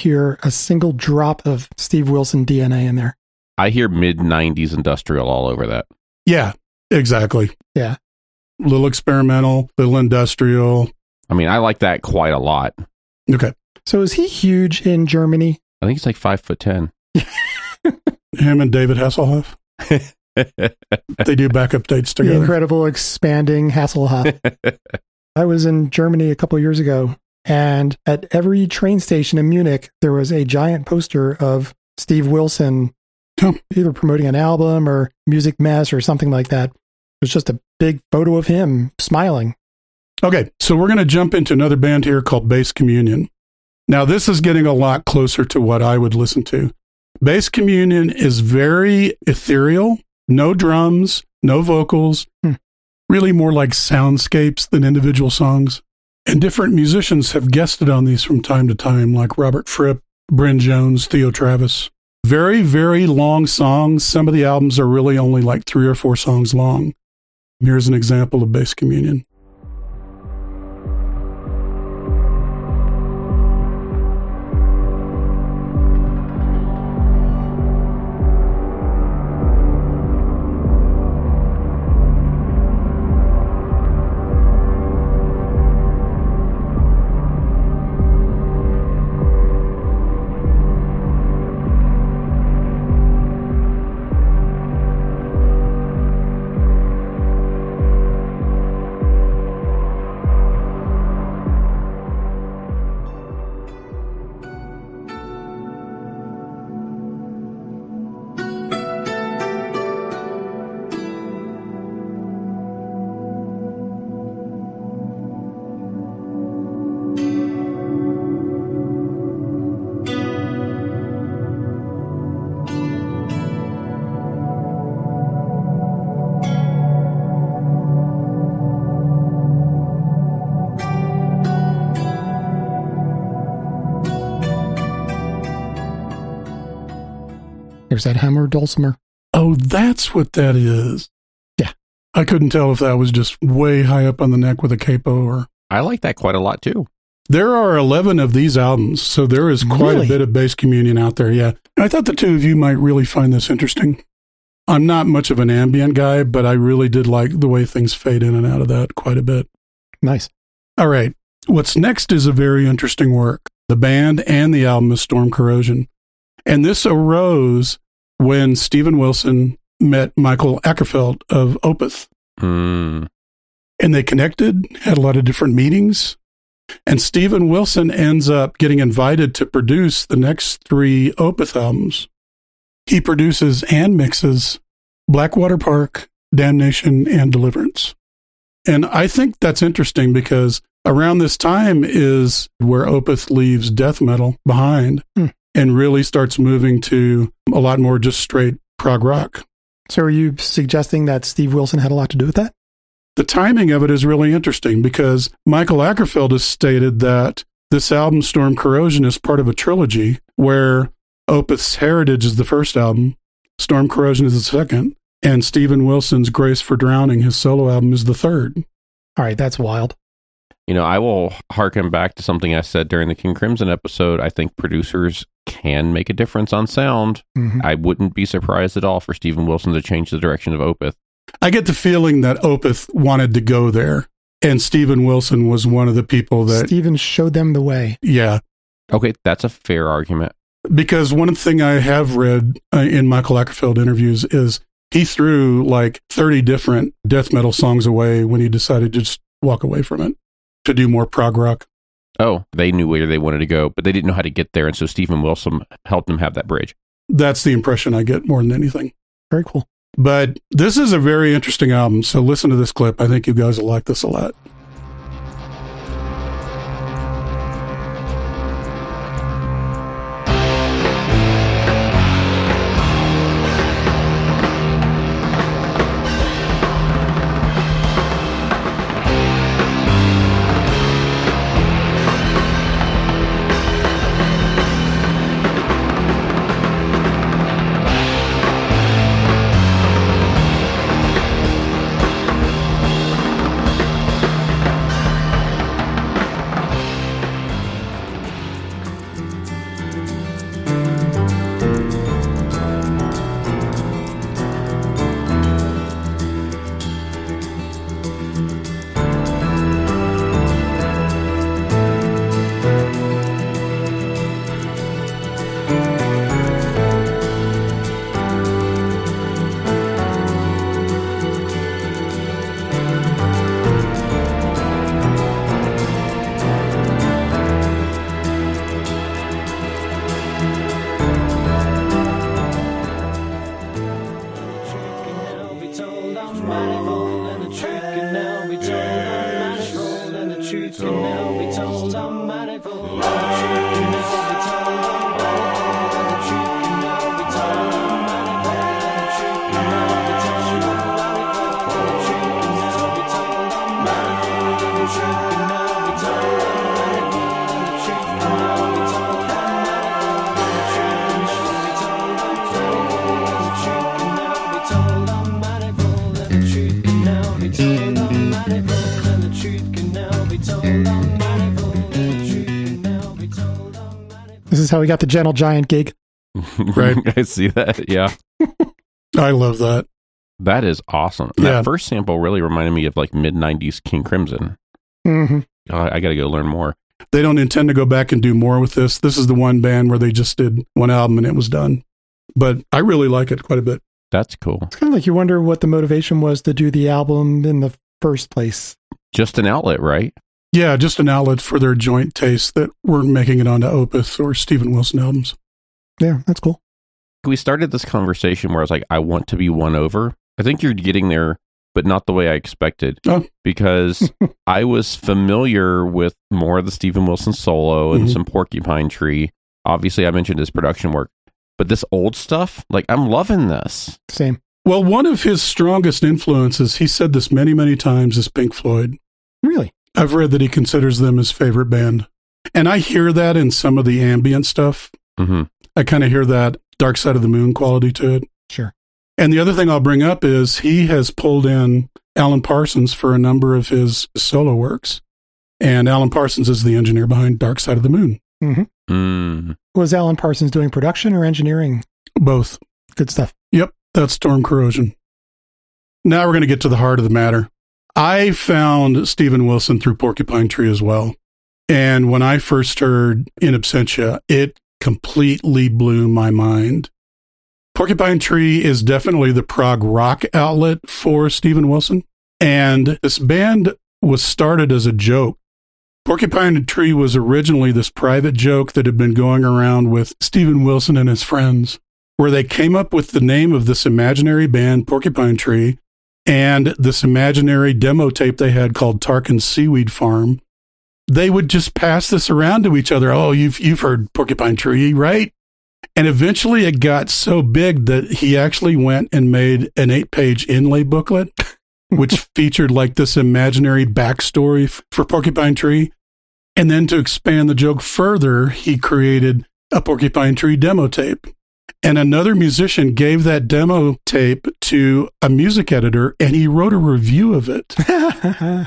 Hear a single drop of Steve Wilson DNA in there. I hear mid 90s industrial all over that. Yeah, exactly. Yeah. Little experimental, little industrial. I mean, I like that quite a lot. Okay. So is he huge in Germany? I think he's like five foot ten. [LAUGHS] Him and David Hasselhoff. [LAUGHS] They do backup dates The together. incredible expanding Hasselhoff. [LAUGHS] I was in Germany a couple years ago, and at every train station in Munich, there was a giant poster of Steve Wilson, either promoting an album or Music Mess or something like that. It was just a big photo of him smiling. Okay, so we're going to jump into another band here called Bass Communion. Now, this is getting a lot closer to what I would listen to. Bass Communion is very ethereal, no drums, no vocals, Hmm. really more like soundscapes than individual songs. And different musicians have guested on these from time to time, like Robert Fripp, Bryn Jones, Theo Travis. Very, very long songs. Some of the albums are really only like three or four songs long. Here's an example of Bass Communion. There's that hammer dulcimer. Oh, that's what that is. Yeah. I couldn't tell if that was just way high up on the neck with a capo or. I like that quite a lot too. There are 11 of these albums, so there is quite Really? a bit of bass communion out there. Yeah. I thought the two of you might really find this interesting. I'm not much of an ambient guy, but I really did like the way things fade in and out of that quite a bit. Nice. All right. What's next is a very interesting work. The band and the album is Storm Corrosion. And this arose when Steven Wilson met Mikael Åkerfeldt of Opeth. Mm. And they connected, had a lot of different meetings. And Steven Wilson ends up getting invited to produce the next three Opeth albums. He produces and mixes Blackwater Park, Damnation, and Deliverance. And I think that's interesting because around this time is where Opeth leaves death metal behind Hmm. And really starts moving to a lot more just straight prog rock. So are you suggesting that Steve Wilson had a lot to do with that? The timing of it is really interesting because Mikael Åkerfeldt has stated that this album, Storm Corrosion, is part of a trilogy where Opeth's Heritage is the first album, Storm Corrosion is the second, and Steven Wilson's Grace for Drowning, his solo album, is the third. All right, that's wild. You know, I will harken back to something I said during the King Crimson episode. I think producers can make a difference on sound. Mhm. I wouldn't be surprised at all for Steven Wilson to change the direction of Opeth. I get the feeling that Opeth wanted to go there, and Steven Wilson was one of the people that, Steven showed them the way. yeah, Okay, that's a fair argument. because one thing I have read uh, in Mikael Åkerfeldt interviews is he threw like 30 different death metal songs away when he decided to just walk away from it to do more prog rock. Oh, they knew where they wanted to go, but they didn't know how to get there. And so Steven Wilson helped them have that bridge. That's the impression I get more than anything. Very cool. But this is a very interesting album. So listen to this clip. I think you guys will like this a lot. manifold and the truth can now be told. I'm manifold and the truth can now be told. I'm manifold. Is how we got the Gentle Giant gig. [LAUGHS] Right. [LAUGHS] I see that. Yeah. [LAUGHS] I love that. That is awesome. Yeah. That first sample really reminded me of like mid 90s King Crimson. hmm I, I got to go learn more. They don't intend to go back and do more with this. This is the one band where they just did one album and it was done. But I really like it quite a bit. That's cool. It's kind of like you wonder what the motivation was to do the album in the first place. Just an outlet, right? Yeah, just an outlet for their joint tastes that weren't making it onto Opeth or Steven Wilson albums. Yeah, that's cool. We started this conversation where I was like, I want to be won over. I think you're getting there, but not the way I expected. Oh. Because [LAUGHS] I was familiar with more of the Steven Wilson solo and Mhm. some Porcupine Tree. Obviously, I mentioned his production work, but this old stuff, like, I'm loving this. Same. Well, one of his strongest influences, he said this many, many times, is Pink Floyd. Really? I've read that he considers them his favorite band. And I hear that in some of the ambient stuff. hmm I kind of hear that Dark Side of the Moon quality to it. Sure. And the other thing I'll bring up is he has pulled in Alan Parsons for a number of his solo works. And Alan Parsons is the engineer behind Dark Side of the Moon. Mm. Was Alan Parsons doing production or engineering? Both. Good stuff. Yep, that's Storm Corrosion. Now we're going to get to the heart of the matter. I found Steven Wilson through Porcupine Tree as well. And when I first heard In Absentia, it completely blew my mind. Porcupine Tree is definitely the prog rock outlet for Steven Wilson. And this band was started as a joke. Porcupine Tree was originally this private joke that had been going around with Steven Wilson and his friends where they came up with the name of this imaginary band, Porcupine Tree, and this imaginary demo tape they had called Tarquin's Seaweed Farm. They would just pass this around to each other. Oh, you've you've heard Porcupine Tree, right? And eventually it got so big that he actually went and made an eight-page inlay booklet, [LAUGHS] which featured like this imaginary backstory f- for Porcupine Tree. And then to expand the joke further, he created a Porcupine Tree demo tape. And another musician gave that demo tape to a music editor and he wrote a review of it.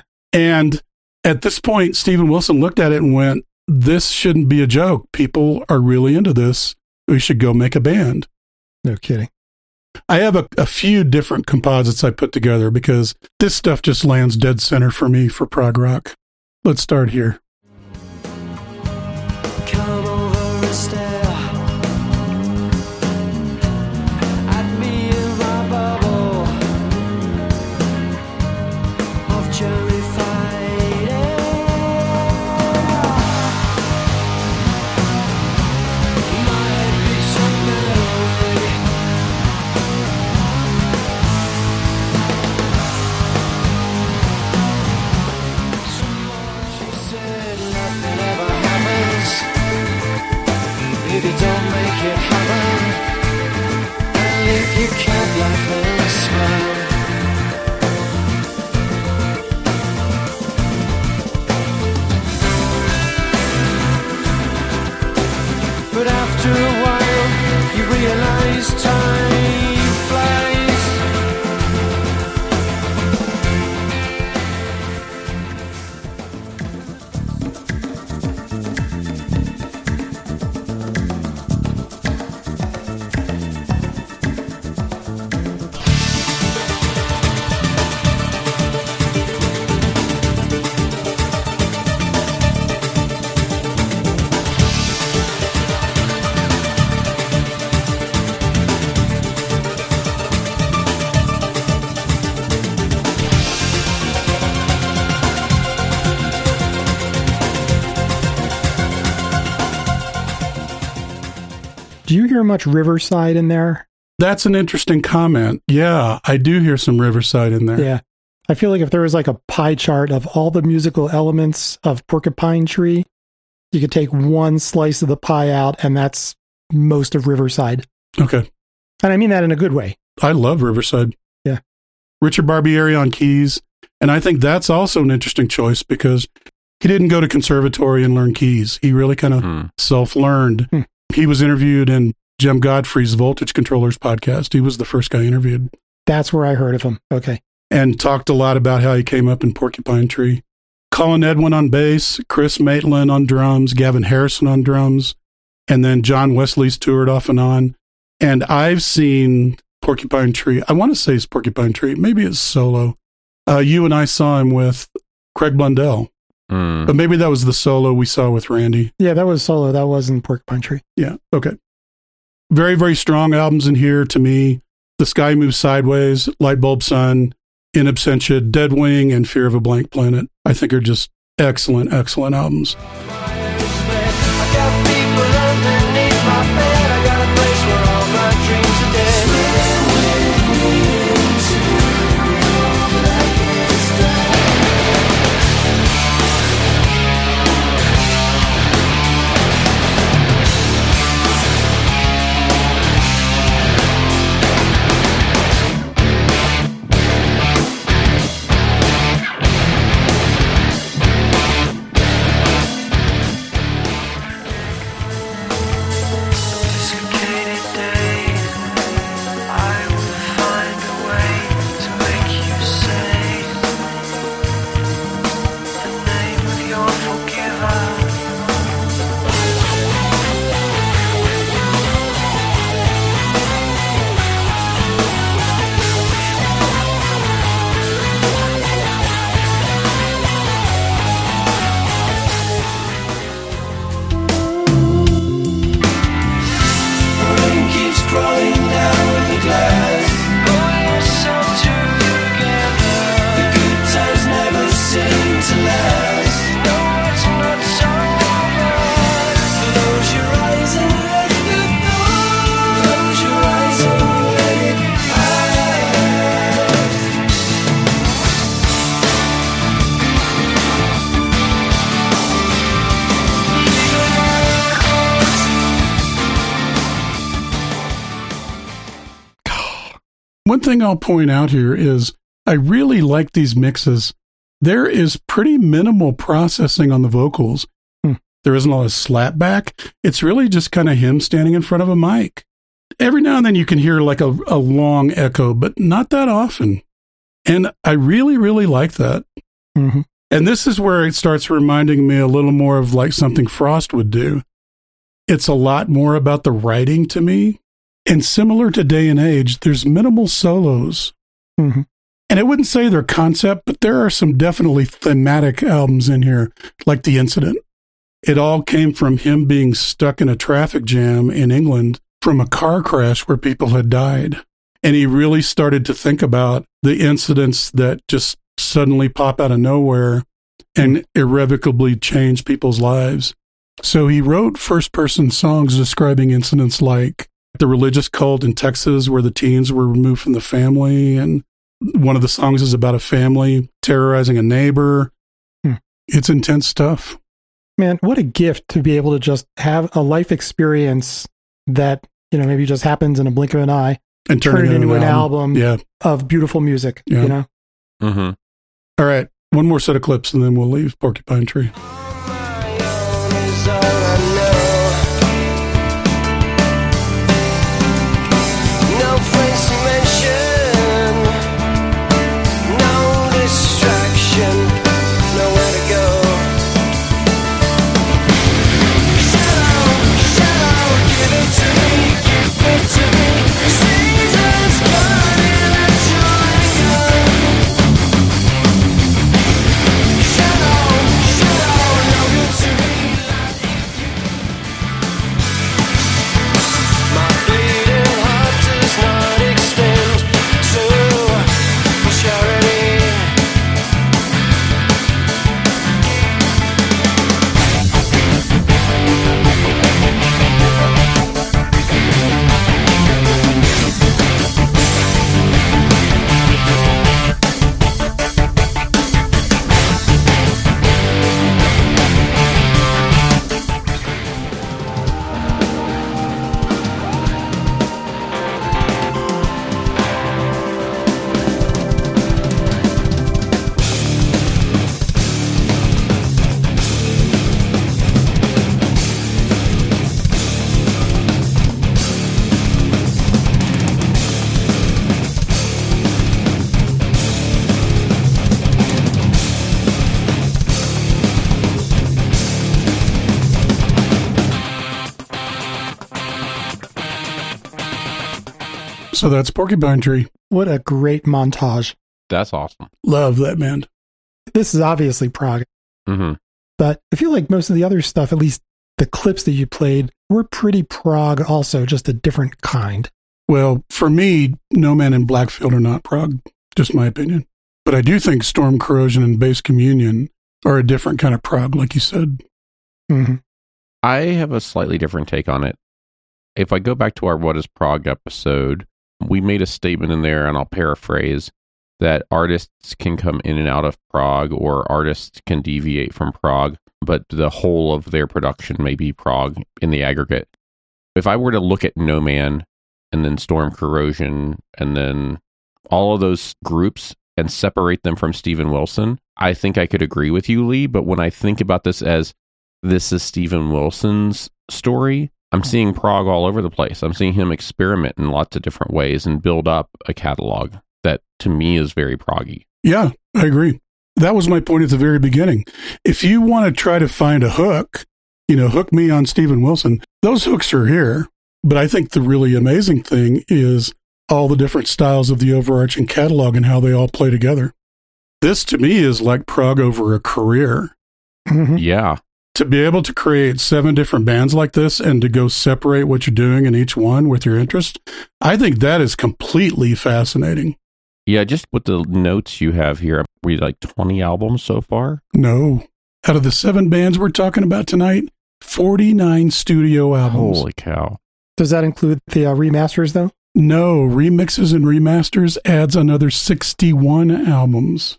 [LAUGHS] And at this point, Steven Wilson looked at it and went, This shouldn't be a joke. People are really into this. We should go make a band. no kidding. I have a, a few different composites I put together because this stuff just lands dead center for me for prog rock. Let's start here. Hear much Riverside in there? That's an interesting comment. Yeah, I do hear some Riverside in there. Yeah. I feel like if there was like a pie chart of all the musical elements of Porcupine Tree, you could take one slice of the pie out, and that's most of Riverside. Okay. And I mean that in a good way. I love Riverside. Yeah. Richard Barbieri on keys. And I think that's also an interesting choice because he didn't go to conservatory and learn keys. He really kind of Hmm. self learned. Hmm. He was interviewed in Jim Godfrey's Voltage Controllers podcast. He was the first guy interviewed That's where I heard of him. Okay. and talked a lot about how he came up in Porcupine Tree. Colin Edwin on bass, Chris Maitland on drums, Gavin Harrison on drums, and then John Wesley's toured off and on. And I've seen Porcupine Tree. I want to say it's Porcupine Tree. Maybe it's solo. Uh, you and I saw him with Craig Blundell, Mm. but maybe that was the solo we saw with Randy. Yeah, that was solo. That wasn't Porcupine Tree. Yeah. Okay. Very, very strong albums in here to me. The Sky Moves Sideways, Lightbulb Sun, In Absentia, Deadwing, and Fear of a Blank Planet. I think are just excellent, excellent albums. Thing I'll point out here is I really like these mixes. There is pretty minimal processing on the vocals. Hmm. There isn't a lot of slapback. It's really just kind of him standing in front of a mic. Every now and then you can hear like a, a long echo, but not that often. And I really, really like that. hmm And this is where it starts reminding me a little more of like something Frost would do. It's a lot more about the writing to me. And similar to Day and Age, there's minimal solos. hmm And I wouldn't say they're concept, but there are some definitely thematic albums in here, like The Incident. It all came from him being stuck in a traffic jam in England from a car crash where people had died. And he really started to think about the incidents that just suddenly pop out of nowhere and irrevocably change people's lives. So he wrote first person songs describing incidents like the religious cult in Texas where the teens were removed from the family. And one of the songs is about a family terrorizing a neighbor. Hmm. It's intense stuff. Man, what a gift to be able to just have a life experience that, you know, maybe just happens in a blink of an eye, And turn turn it into an album Yeah. of beautiful music, Yeah. you know? hmm All right. One more set of clips and then we'll leave Porcupine Tree. So that's Porcupine Tree. What a great montage. That's awesome. Love that band. This is obviously prog, hmm but I feel like most of the other stuff, at least the clips that you played, were pretty prog also, just a different kind. Well, for me, No Man and Blackfield are not prog, just my opinion. But I do think Storm Corrosion and Bass Communion are a different kind of prog, like you said. hmm I have a slightly different take on it. If I go back to our What is Prog episode, we made a statement in there, and I'll paraphrase that artists can come in and out of prog, or artists can deviate from prog, but the whole of their production may be prog in the aggregate. If I were to look at No Man and then Storm Corrosion and then all of those groups and separate them from Steven Wilson, I think I could agree with you, Lee. But when I think about this as this is Steven Wilson's story, I'm seeing prog all over the place. I'm seeing him experiment in lots of different ways and build up a catalog that to me is very proggy. Yeah, I agree. That was my point at the very beginning. If you want to try to find a hook, you know, hook me on Steven Wilson, those hooks are here. But I think the really amazing thing is all the different styles of the overarching catalog and how they all play together. This to me is like prog over a career. hmm Yeah. To be able to create seven different bands like this and to go separate what you're doing in each one with your interest, I think that is completely fascinating. Yeah, just with the notes you have here, we like 20 albums so far. No. Out of the seven bands we're talking about tonight, 49 studio albums. Holy cow. Does that include the uh, remasters, though? No, remixes and remasters adds another 61 albums.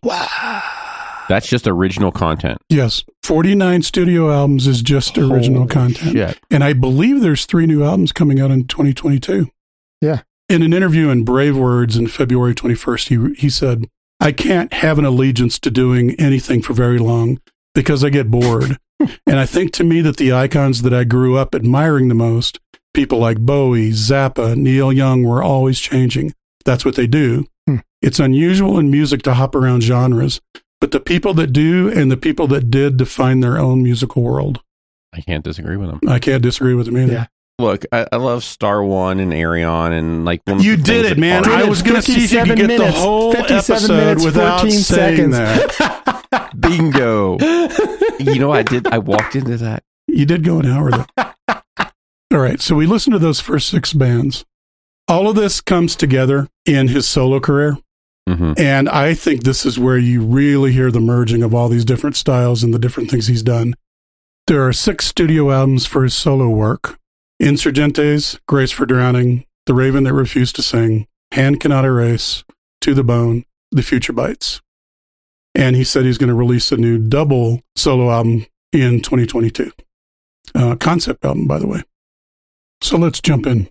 That's just original content. Yes, 49 studio albums is just original Holy content. shit. And I believe there's three new albums coming out in 2022. Yeah. In an interview in Brave Words in February 21st, he, he said, I can't have an allegiance to doing anything for very long because I get bored. [LAUGHS] and I think to me that the icons that I grew up admiring the most, people like Bowie, Zappa, Neil Young, were always changing. That's what they do. Hmm. It's unusual in music to hop around genres, but the people that do and the people that did define their own musical world. I can't disagree with them. I can't disagree with them either. Yeah. Look, I, I love Star One and Ayreon and like one of You the did it, man. I was going to see if you could 57 get the whole 57 episode minutes, without 14 saying seconds. that. [LAUGHS] bingo. you know, I did. I walked into that. You did go an hour though. [LAUGHS] All right, so we listened to those first six bands. All of this comes together in his solo career, hmm and I think this is where you really hear the merging of all these different styles and the different things he's done. There are six studio albums for his solo work: Insurgentes, Grace for Drowning, The Raven That Refused to Sing, Hand Cannot Erase, To the Bone, The Future Bites. And he said he's going to release a new double solo album in 2022. Uh, concept album, by the way. So let's jump in.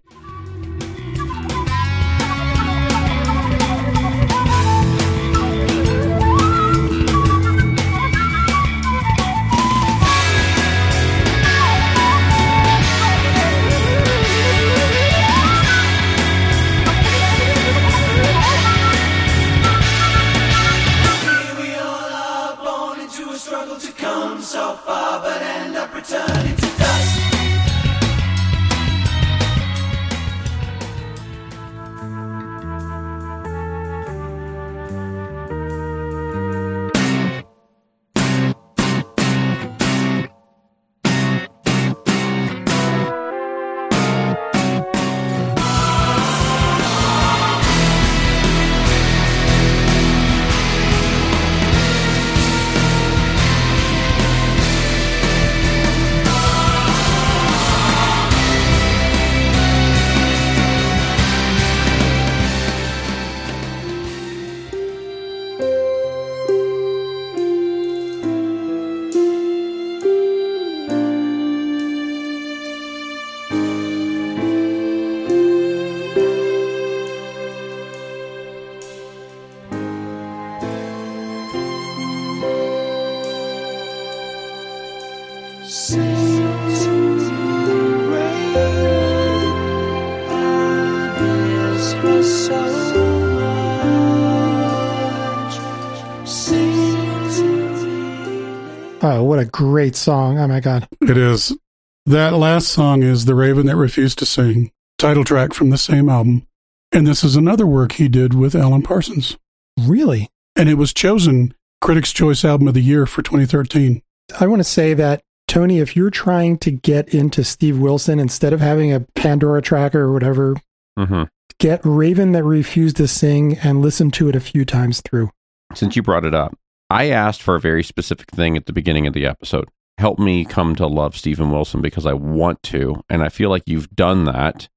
Great song. Oh my God. It is. That last song is The Raven That Refused to Sing, title track from the same album. And this is another work he did with Alan Parsons. Really? And it was chosen Critics' Choice Album of the Year for 2013. I want to say that, Tony, if you're trying to get into Steve Wilson, instead of having a Pandora tracker or whatever, hmm get Raven That Refused to Sing and listen to it a few times through. Since you brought it up, I asked for a very specific thing at the beginning of the episode. Help me come to love Steven Wilson because I want to. And I feel like you've done that.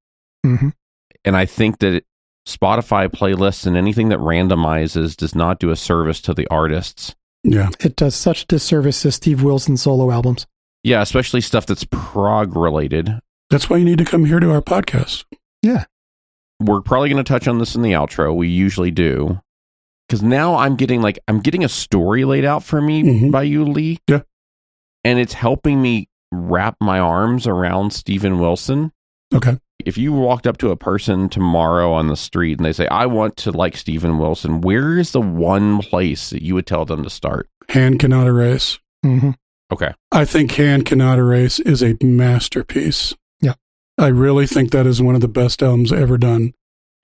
hmm And I think that Spotify playlists and anything that randomizes does not do a service to the artists. Yeah. It does such disservice to Steve Wilson solo albums. Yeah, especially stuff that's prog related. That's why you need to come here to our podcast. Yeah. We're probably going to touch on this in the outro. We usually do. Because now I'm getting like, I'm getting a story laid out for me Mhm. by you, Lee. Yeah. And it's helping me wrap my arms around Steven Wilson. Okay. If you walked up to a person tomorrow on the street and they say, I want to like Steven Wilson, where is the one place that you would tell them to start? Hand Cannot Erase. hmm Okay. I think Hand Cannot Erase is a masterpiece. Yeah. I really think that is one of the best albums ever done.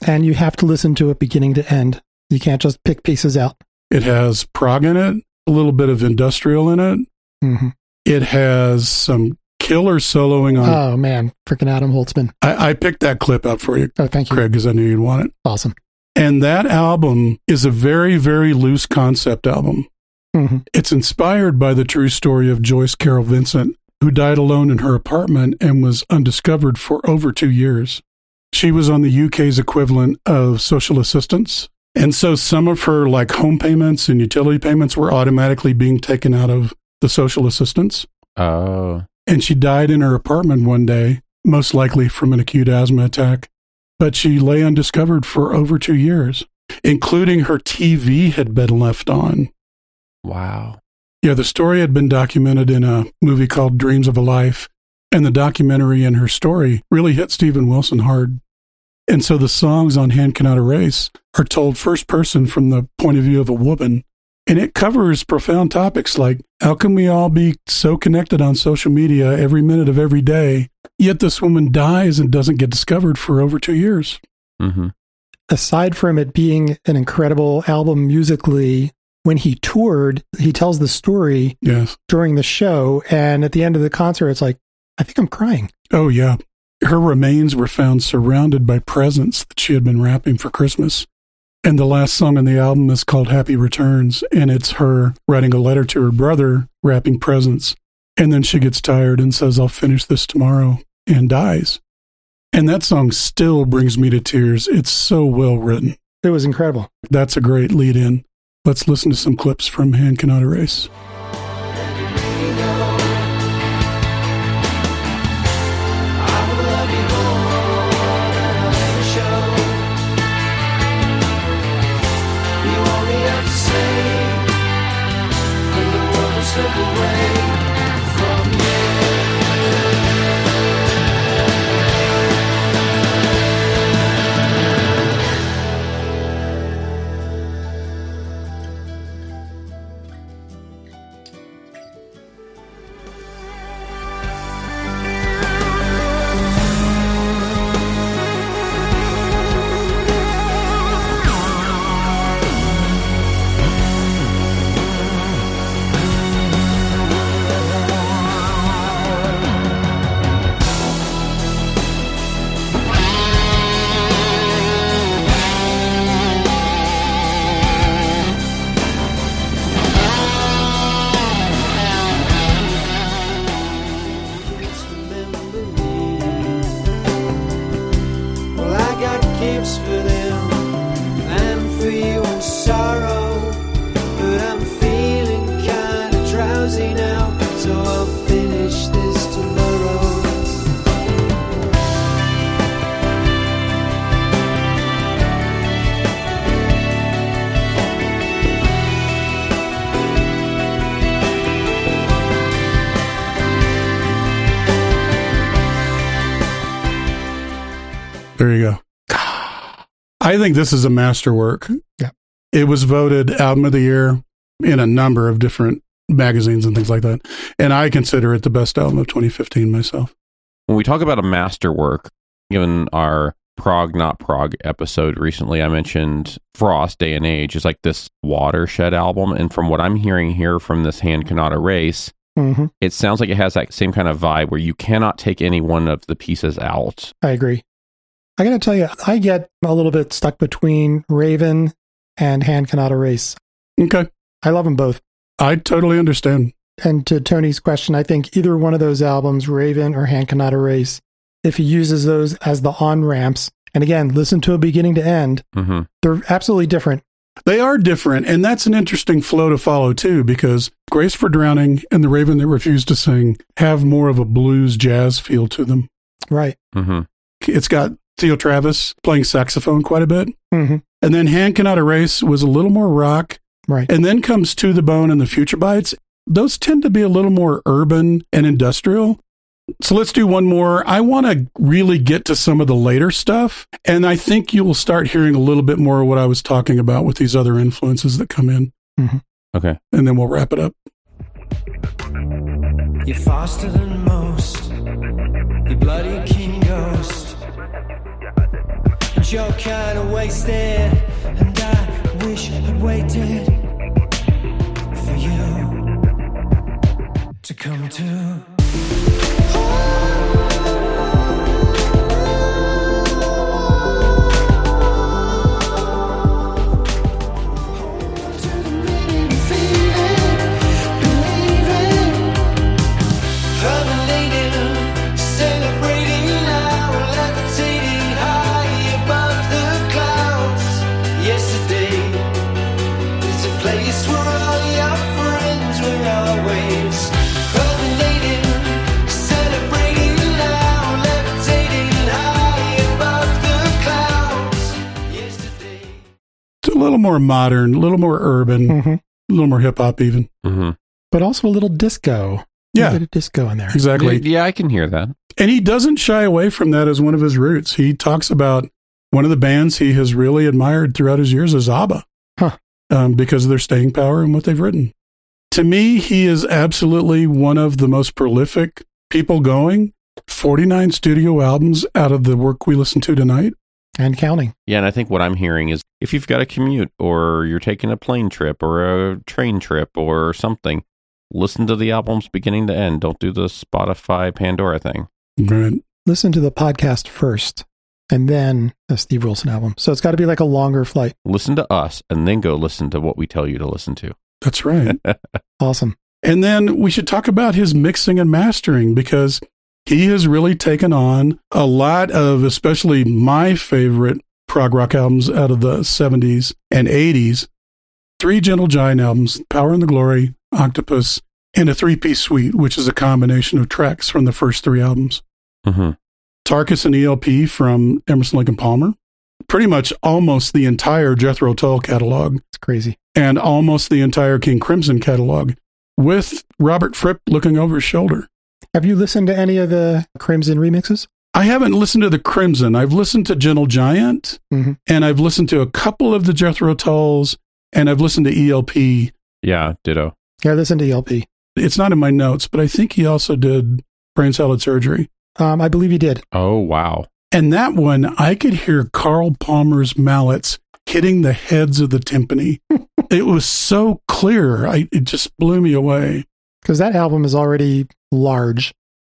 And you have to listen to it beginning to end. You can't just pick pieces out. It has prog in it, a little bit of industrial in it. hmm It has some killer soloing on. Oh, man. Freaking Adam Holzman. I, I picked that clip out for you, Oh, thank you. Craig, because I knew you'd want it. Awesome. And that album is a very, very loose concept album. hmm It's inspired by the true story of Joyce Carol Vincent, who died alone in her apartment and was undiscovered for over two years. She was on the UK's equivalent of social assistance. And so some of her like home payments and utility payments were automatically being taken out of the social assistance. Oh. And she died in her apartment one day, most likely from an acute asthma attack. But she lay undiscovered for over two years, including her TV had been left on. wow. Yeah, the story had been documented in a movie called Dreams of a Life, and the documentary and her story really hit Steven Wilson hard. And so the songs on Hand Cannot Erase are told first person from the point of view of a woman. And it covers profound topics like how can we all be so connected on social media every minute of every day, yet this woman dies and doesn't get discovered for over two years? hmm aside from it being an incredible album musically, when he toured, he tells the story Yes. during the show. And at the end of the concert, it's like, I think I'm crying. Oh, yeah. Her remains were found surrounded by presents that she had been wrapping for Christmas. And the last song on the album is called Happy Returns, and it's her writing a letter to her brother, wrapping presents. And then she gets tired and says, I'll finish this tomorrow, and dies. And that song still brings me to tears. It's so well written. It was incredible. That's a great lead in. Let's listen to some clips from Hand Cannot Erase. Think this is a masterwork. Yeah. It was voted album of the year in a number of different magazines and things like that. And I consider it the best album of 2015 myself. When we talk about a masterwork, given our Prog Not Prog episode recently, I mentioned Frost Day and Age is like this watershed album. And from what I'm hearing here from this Hand Cannot Erase, hmm it sounds like it has that same kind of vibe where you cannot take any one of the pieces out. I agree. I got to tell you, I get a little bit stuck between Raven and Hand Cannot Erase. Okay. I love them both. I totally understand. And to Tony's question, I think either one of those albums, Raven or Hand Cannot Erase, if he uses those as the on ramps, and again, listen to a beginning to end, hmm they're absolutely different. They are different, and that's an interesting flow to follow too, because Grace for Drowning and The Raven That Refused to Sing have more of a blues jazz feel to them. Right. hmm It's got Theo Travis playing saxophone quite a bit. hmm And then Hand Cannot Erase was a little more rock. Right. And then comes To the Bone and the Future Bites. Those tend to be a little more urban and industrial. So let's do one more. I want to really get to some of the later stuff. And I think you will start hearing a little bit more of what I was talking about with these other influences that come in. Okay. And then we'll wrap it up. You're faster than most. You bloody you're kinda wasted. And I wish I'd waited for you to come to. Little more modern, a little more urban, hmm a little more hip hop, even. hmm But also a little disco. A Yeah, bit of disco in there. exactly. Yeah, I can hear that. And he doesn't shy away from that as one of his roots. He talks about one of the bands he has really admired throughout his years is ABBA, Huh. um, because of their staying power and what they've written. To me, he is absolutely one of the most prolific people going. 49 studio albums out of the work we listen to tonight. And counting. Yeah, and I think what I'm hearing is if you've got a commute or you're taking a plane trip or a train trip or something, listen to the albums beginning to end. Don't do the Spotify Pandora thing. Right. Listen to the podcast first and then a Steve Wilson album. So it's got to be like a longer flight. Listen to us and then go listen to what we tell you to listen to. That's right. [LAUGHS] Awesome. And then we should talk about his mixing and mastering because he has really taken on a lot of, especially my favorite prog rock albums out of the 70s and 80s. Three Gentle Giant albums, Power and the Glory, Octopus, and a three piece suite, which is a combination of tracks from the first three albums. hmm Tarkus and ELP from Emerson Lake and Palmer. Pretty much almost the entire Jethro Tull catalog It's crazy. and almost the entire King Crimson catalog with Robert Fripp looking over his shoulder. Have you listened to any of the Crimson remixes? I haven't listened to the Crimson. I've listened to Gentle Giant Mhm. and I've listened to a couple of the Jethro Tulls and I've listened to ELP. Yeah, ditto. Yeah, listen to ELP. It's not in my notes, but I think he also did brain salad surgery. Um, I believe he did. Oh, wow. And that one, I could hear Carl Palmer's mallets hitting the heads of the timpani. [LAUGHS] it was so clear. I, it just blew me away. Because that album is already large.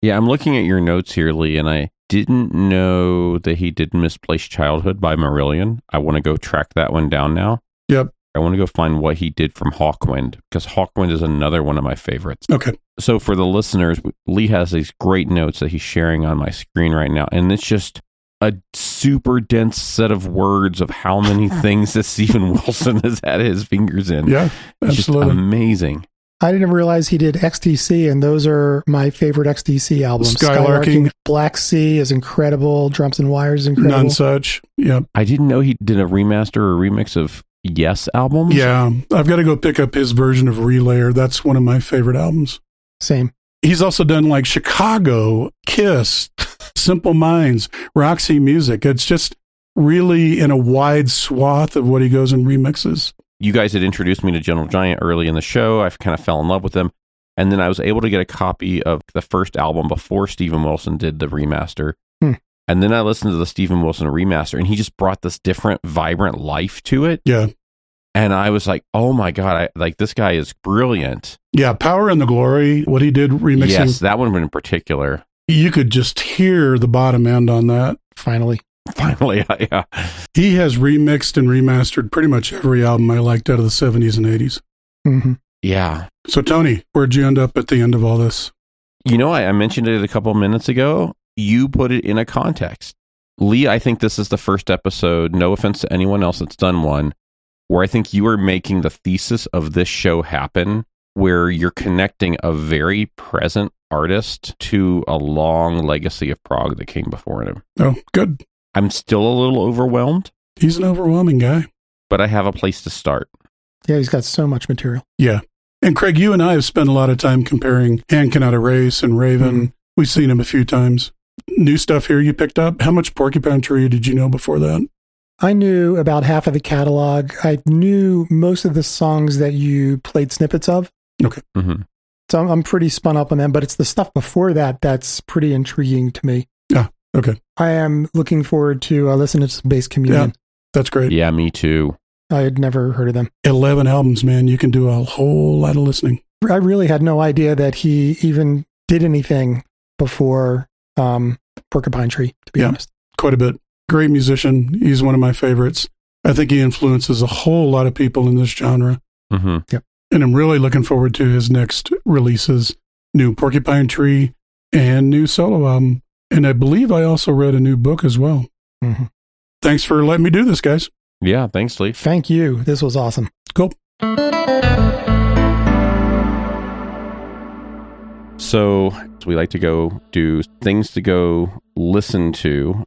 Yeah, I'm looking at your notes here, Lee, and I didn't know that he did Misplaced Childhood by Marillion. I want to go track that one down now. Yep. I want to go find what he did from Hawkwind because Hawkwind is another one of my favorites. Okay. So for the listeners, Lee has these great notes that he's sharing on my screen right now, and it's just a super dense set of words of how many [LAUGHS] things that Steven Wilson has had his fingers in. Yeah, It's just absolutely. amazing. I didn't realize he did XTC, and those are my favorite XTC albums. Skylarking. Black Sea is incredible. Drums and Wires is incredible. Nonsuch. Yep. I didn't know he did a remaster or remix of Yes albums. Yeah. I've got to go pick up his version of Relayer. That's one of my favorite albums. Same. He's also done like Chicago, Kiss, [LAUGHS] Simple Minds, Roxy Music. It's just really in a wide swath of what he goes and remixes. you guys had introduced me to Gentle Giant early in the show. I kind of fell in love with them. And then I was able to get a copy of the first album before Steven Wilson did the remaster. Hmm. And then I listened to the Steven Wilson remaster, and he just brought this different, vibrant life to it. Yeah. And I was like, oh my God, I, like this guy is brilliant. Yeah. Power and the Glory, what he did remixing, Yes, that one in particular. You could just hear the bottom end on that. Finally. Finally, [LAUGHS] yeah. He has remixed and remastered pretty much every album I liked out of the 70s and 80s. hmm Yeah. So, Tony, where'd you end up at the end of all this? You know, I, I mentioned it a couple of minutes ago. You put it in a context. Lee, I think this is the first episode, no offense to anyone else that's done one, where I think you are making the thesis of this show happen, where you're connecting a very present artist to a long legacy of prog that came before him. Oh, good. I'm still a little overwhelmed, He's an overwhelming guy. but I have a place to start. Yeah, he's got so much material. Yeah. And Craig, you and I have spent a lot of time comparing Hand Cannot Erase and Raven. We've seen him a few times. New stuff here you picked up. How much Porcupine Tree did you know before that? I knew about half of the catalog. I knew most of the songs that you played snippets of. Okay. hmm So I'm, I'm pretty spun up on them, but it's the stuff before that that's pretty intriguing to me. Yeah. Okay. I am looking forward to uh, listening to some Bass Communion. That's great. Yeah, me too. I had never heard of them. 11 albums, man. You can do a whole lot of listening. I really had no idea that he even did anything before um, Porcupine Tree, to be Yeah. honest. Quite a bit. Great musician. He's one of my favorites. I think he influences a whole lot of people in this genre. hmm And I'm really looking forward to his next releases new Porcupine Tree and new solo album. And I believe I also read a new book as well. Mhm. Thanks for letting me do this, guys. Yeah, thanks, Lee. Thank you. This was awesome. Cool. So we like to go do things to go listen to,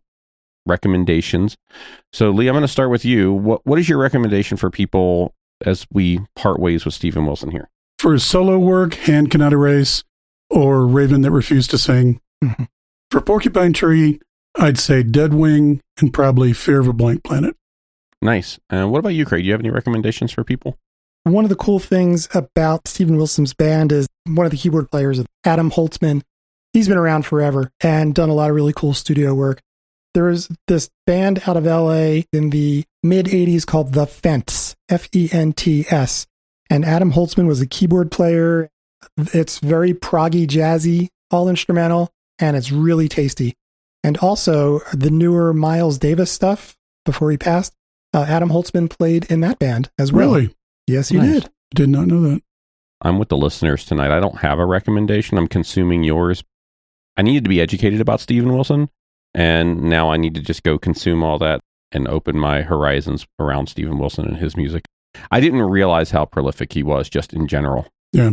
recommendations. So Lee, I'm going to start with you. What what is your recommendation for people as we part ways with Steven Wilson here? For his solo work, Hand Cannot Erase or Raven That Refused to Sing. Mhm. For Porcupine Tree, I'd say Deadwing and probably Fear of a Blank Planet. Nice. And what about you, Craig? Do you have any recommendations for people? One of the cool things about Steven Wilson's band is one of the keyboard players, Adam Holzman. He's been around forever and done a lot of really cool studio work. There was this band out of LA in the mid 80s called The Fence, F E N T S. And Adam Holzman was a keyboard player. It's very proggy, jazzy, all instrumental, and it's really tasty. And also the newer Miles Davis stuff before he passed, uh, Adam Holzman played in that band as well. Really? Yes, he Nice. did. Did not know that. I'm with the listeners tonight. I don't have a recommendation. I'm consuming yours. I needed to be educated about Steven Wilson, and now I need to just go consume all that and open my horizons around Steven Wilson and his music. I didn't realize how prolific he was just in general. Yeah.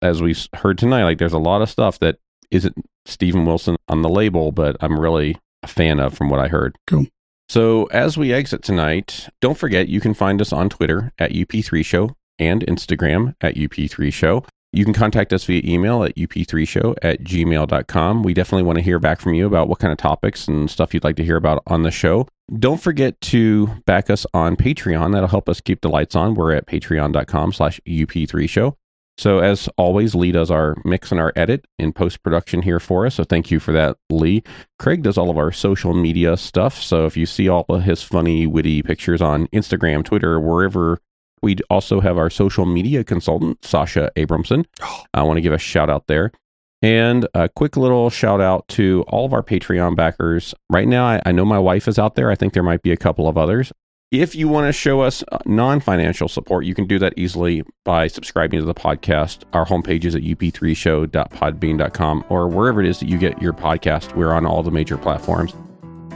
As we heard tonight, like there's a lot of stuff that isn't Steven Wilson on the label, but I'm really a fan of from what I heard. Cool. So as we exit tonight, don't forget you can find us on Twitter at UP3 Show and Instagram at UP3 Show. You can contact us via email at up3show at gmail.com. We definitely want to hear back from you about what kind of topics and stuff you'd like to hear about on the show. Don't forget to back us on Patreon. That'll help us keep the lights on. We're at patreon.com slash up3 show. So as always, Lee does our mix and our edit in post-production here for us. So thank you for that, Lee. Craig does all of our social media stuff. So if you see all of his funny, witty pictures on Instagram, Twitter, wherever, we also have our social media consultant, Sasha Abramson. [GASPS] I want to give a shout out there. And a quick little shout out to all of our Patreon backers. Right now, I, I know my wife is out there. I think there might be a couple of others. If you want to show us uh, non financial support, you can do that easily by subscribing to the podcast. Our homepage is at up3show.podbean.com or wherever it is that you get your podcast. We're on all the major platforms.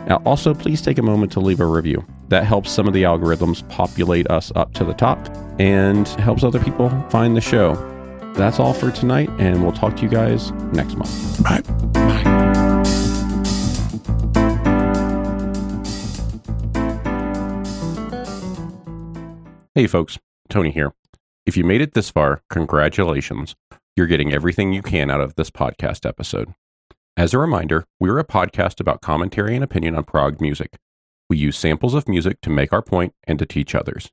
Now, also, please take a moment to leave a review. That helps some of the algorithms populate us up to the top and helps other people find the show. That's all for tonight, and we'll talk to you guys next month. Bye. Hey, folks, Tony here. If you made it this far, congratulations. You're getting everything you can out of this podcast episode. As a reminder, we're a podcast about commentary and opinion on prog music. We use samples of music to make our point and to teach others.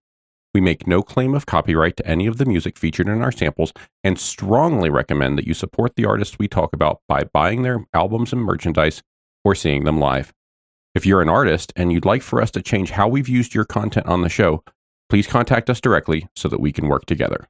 We make no claim of copyright to any of the music featured in our samples and strongly recommend that you support the artists we talk about by buying their albums and merchandise or seeing them live. If you're an artist and you'd like for us to change how we've used your content on the show, please contact us directly so that we can work together.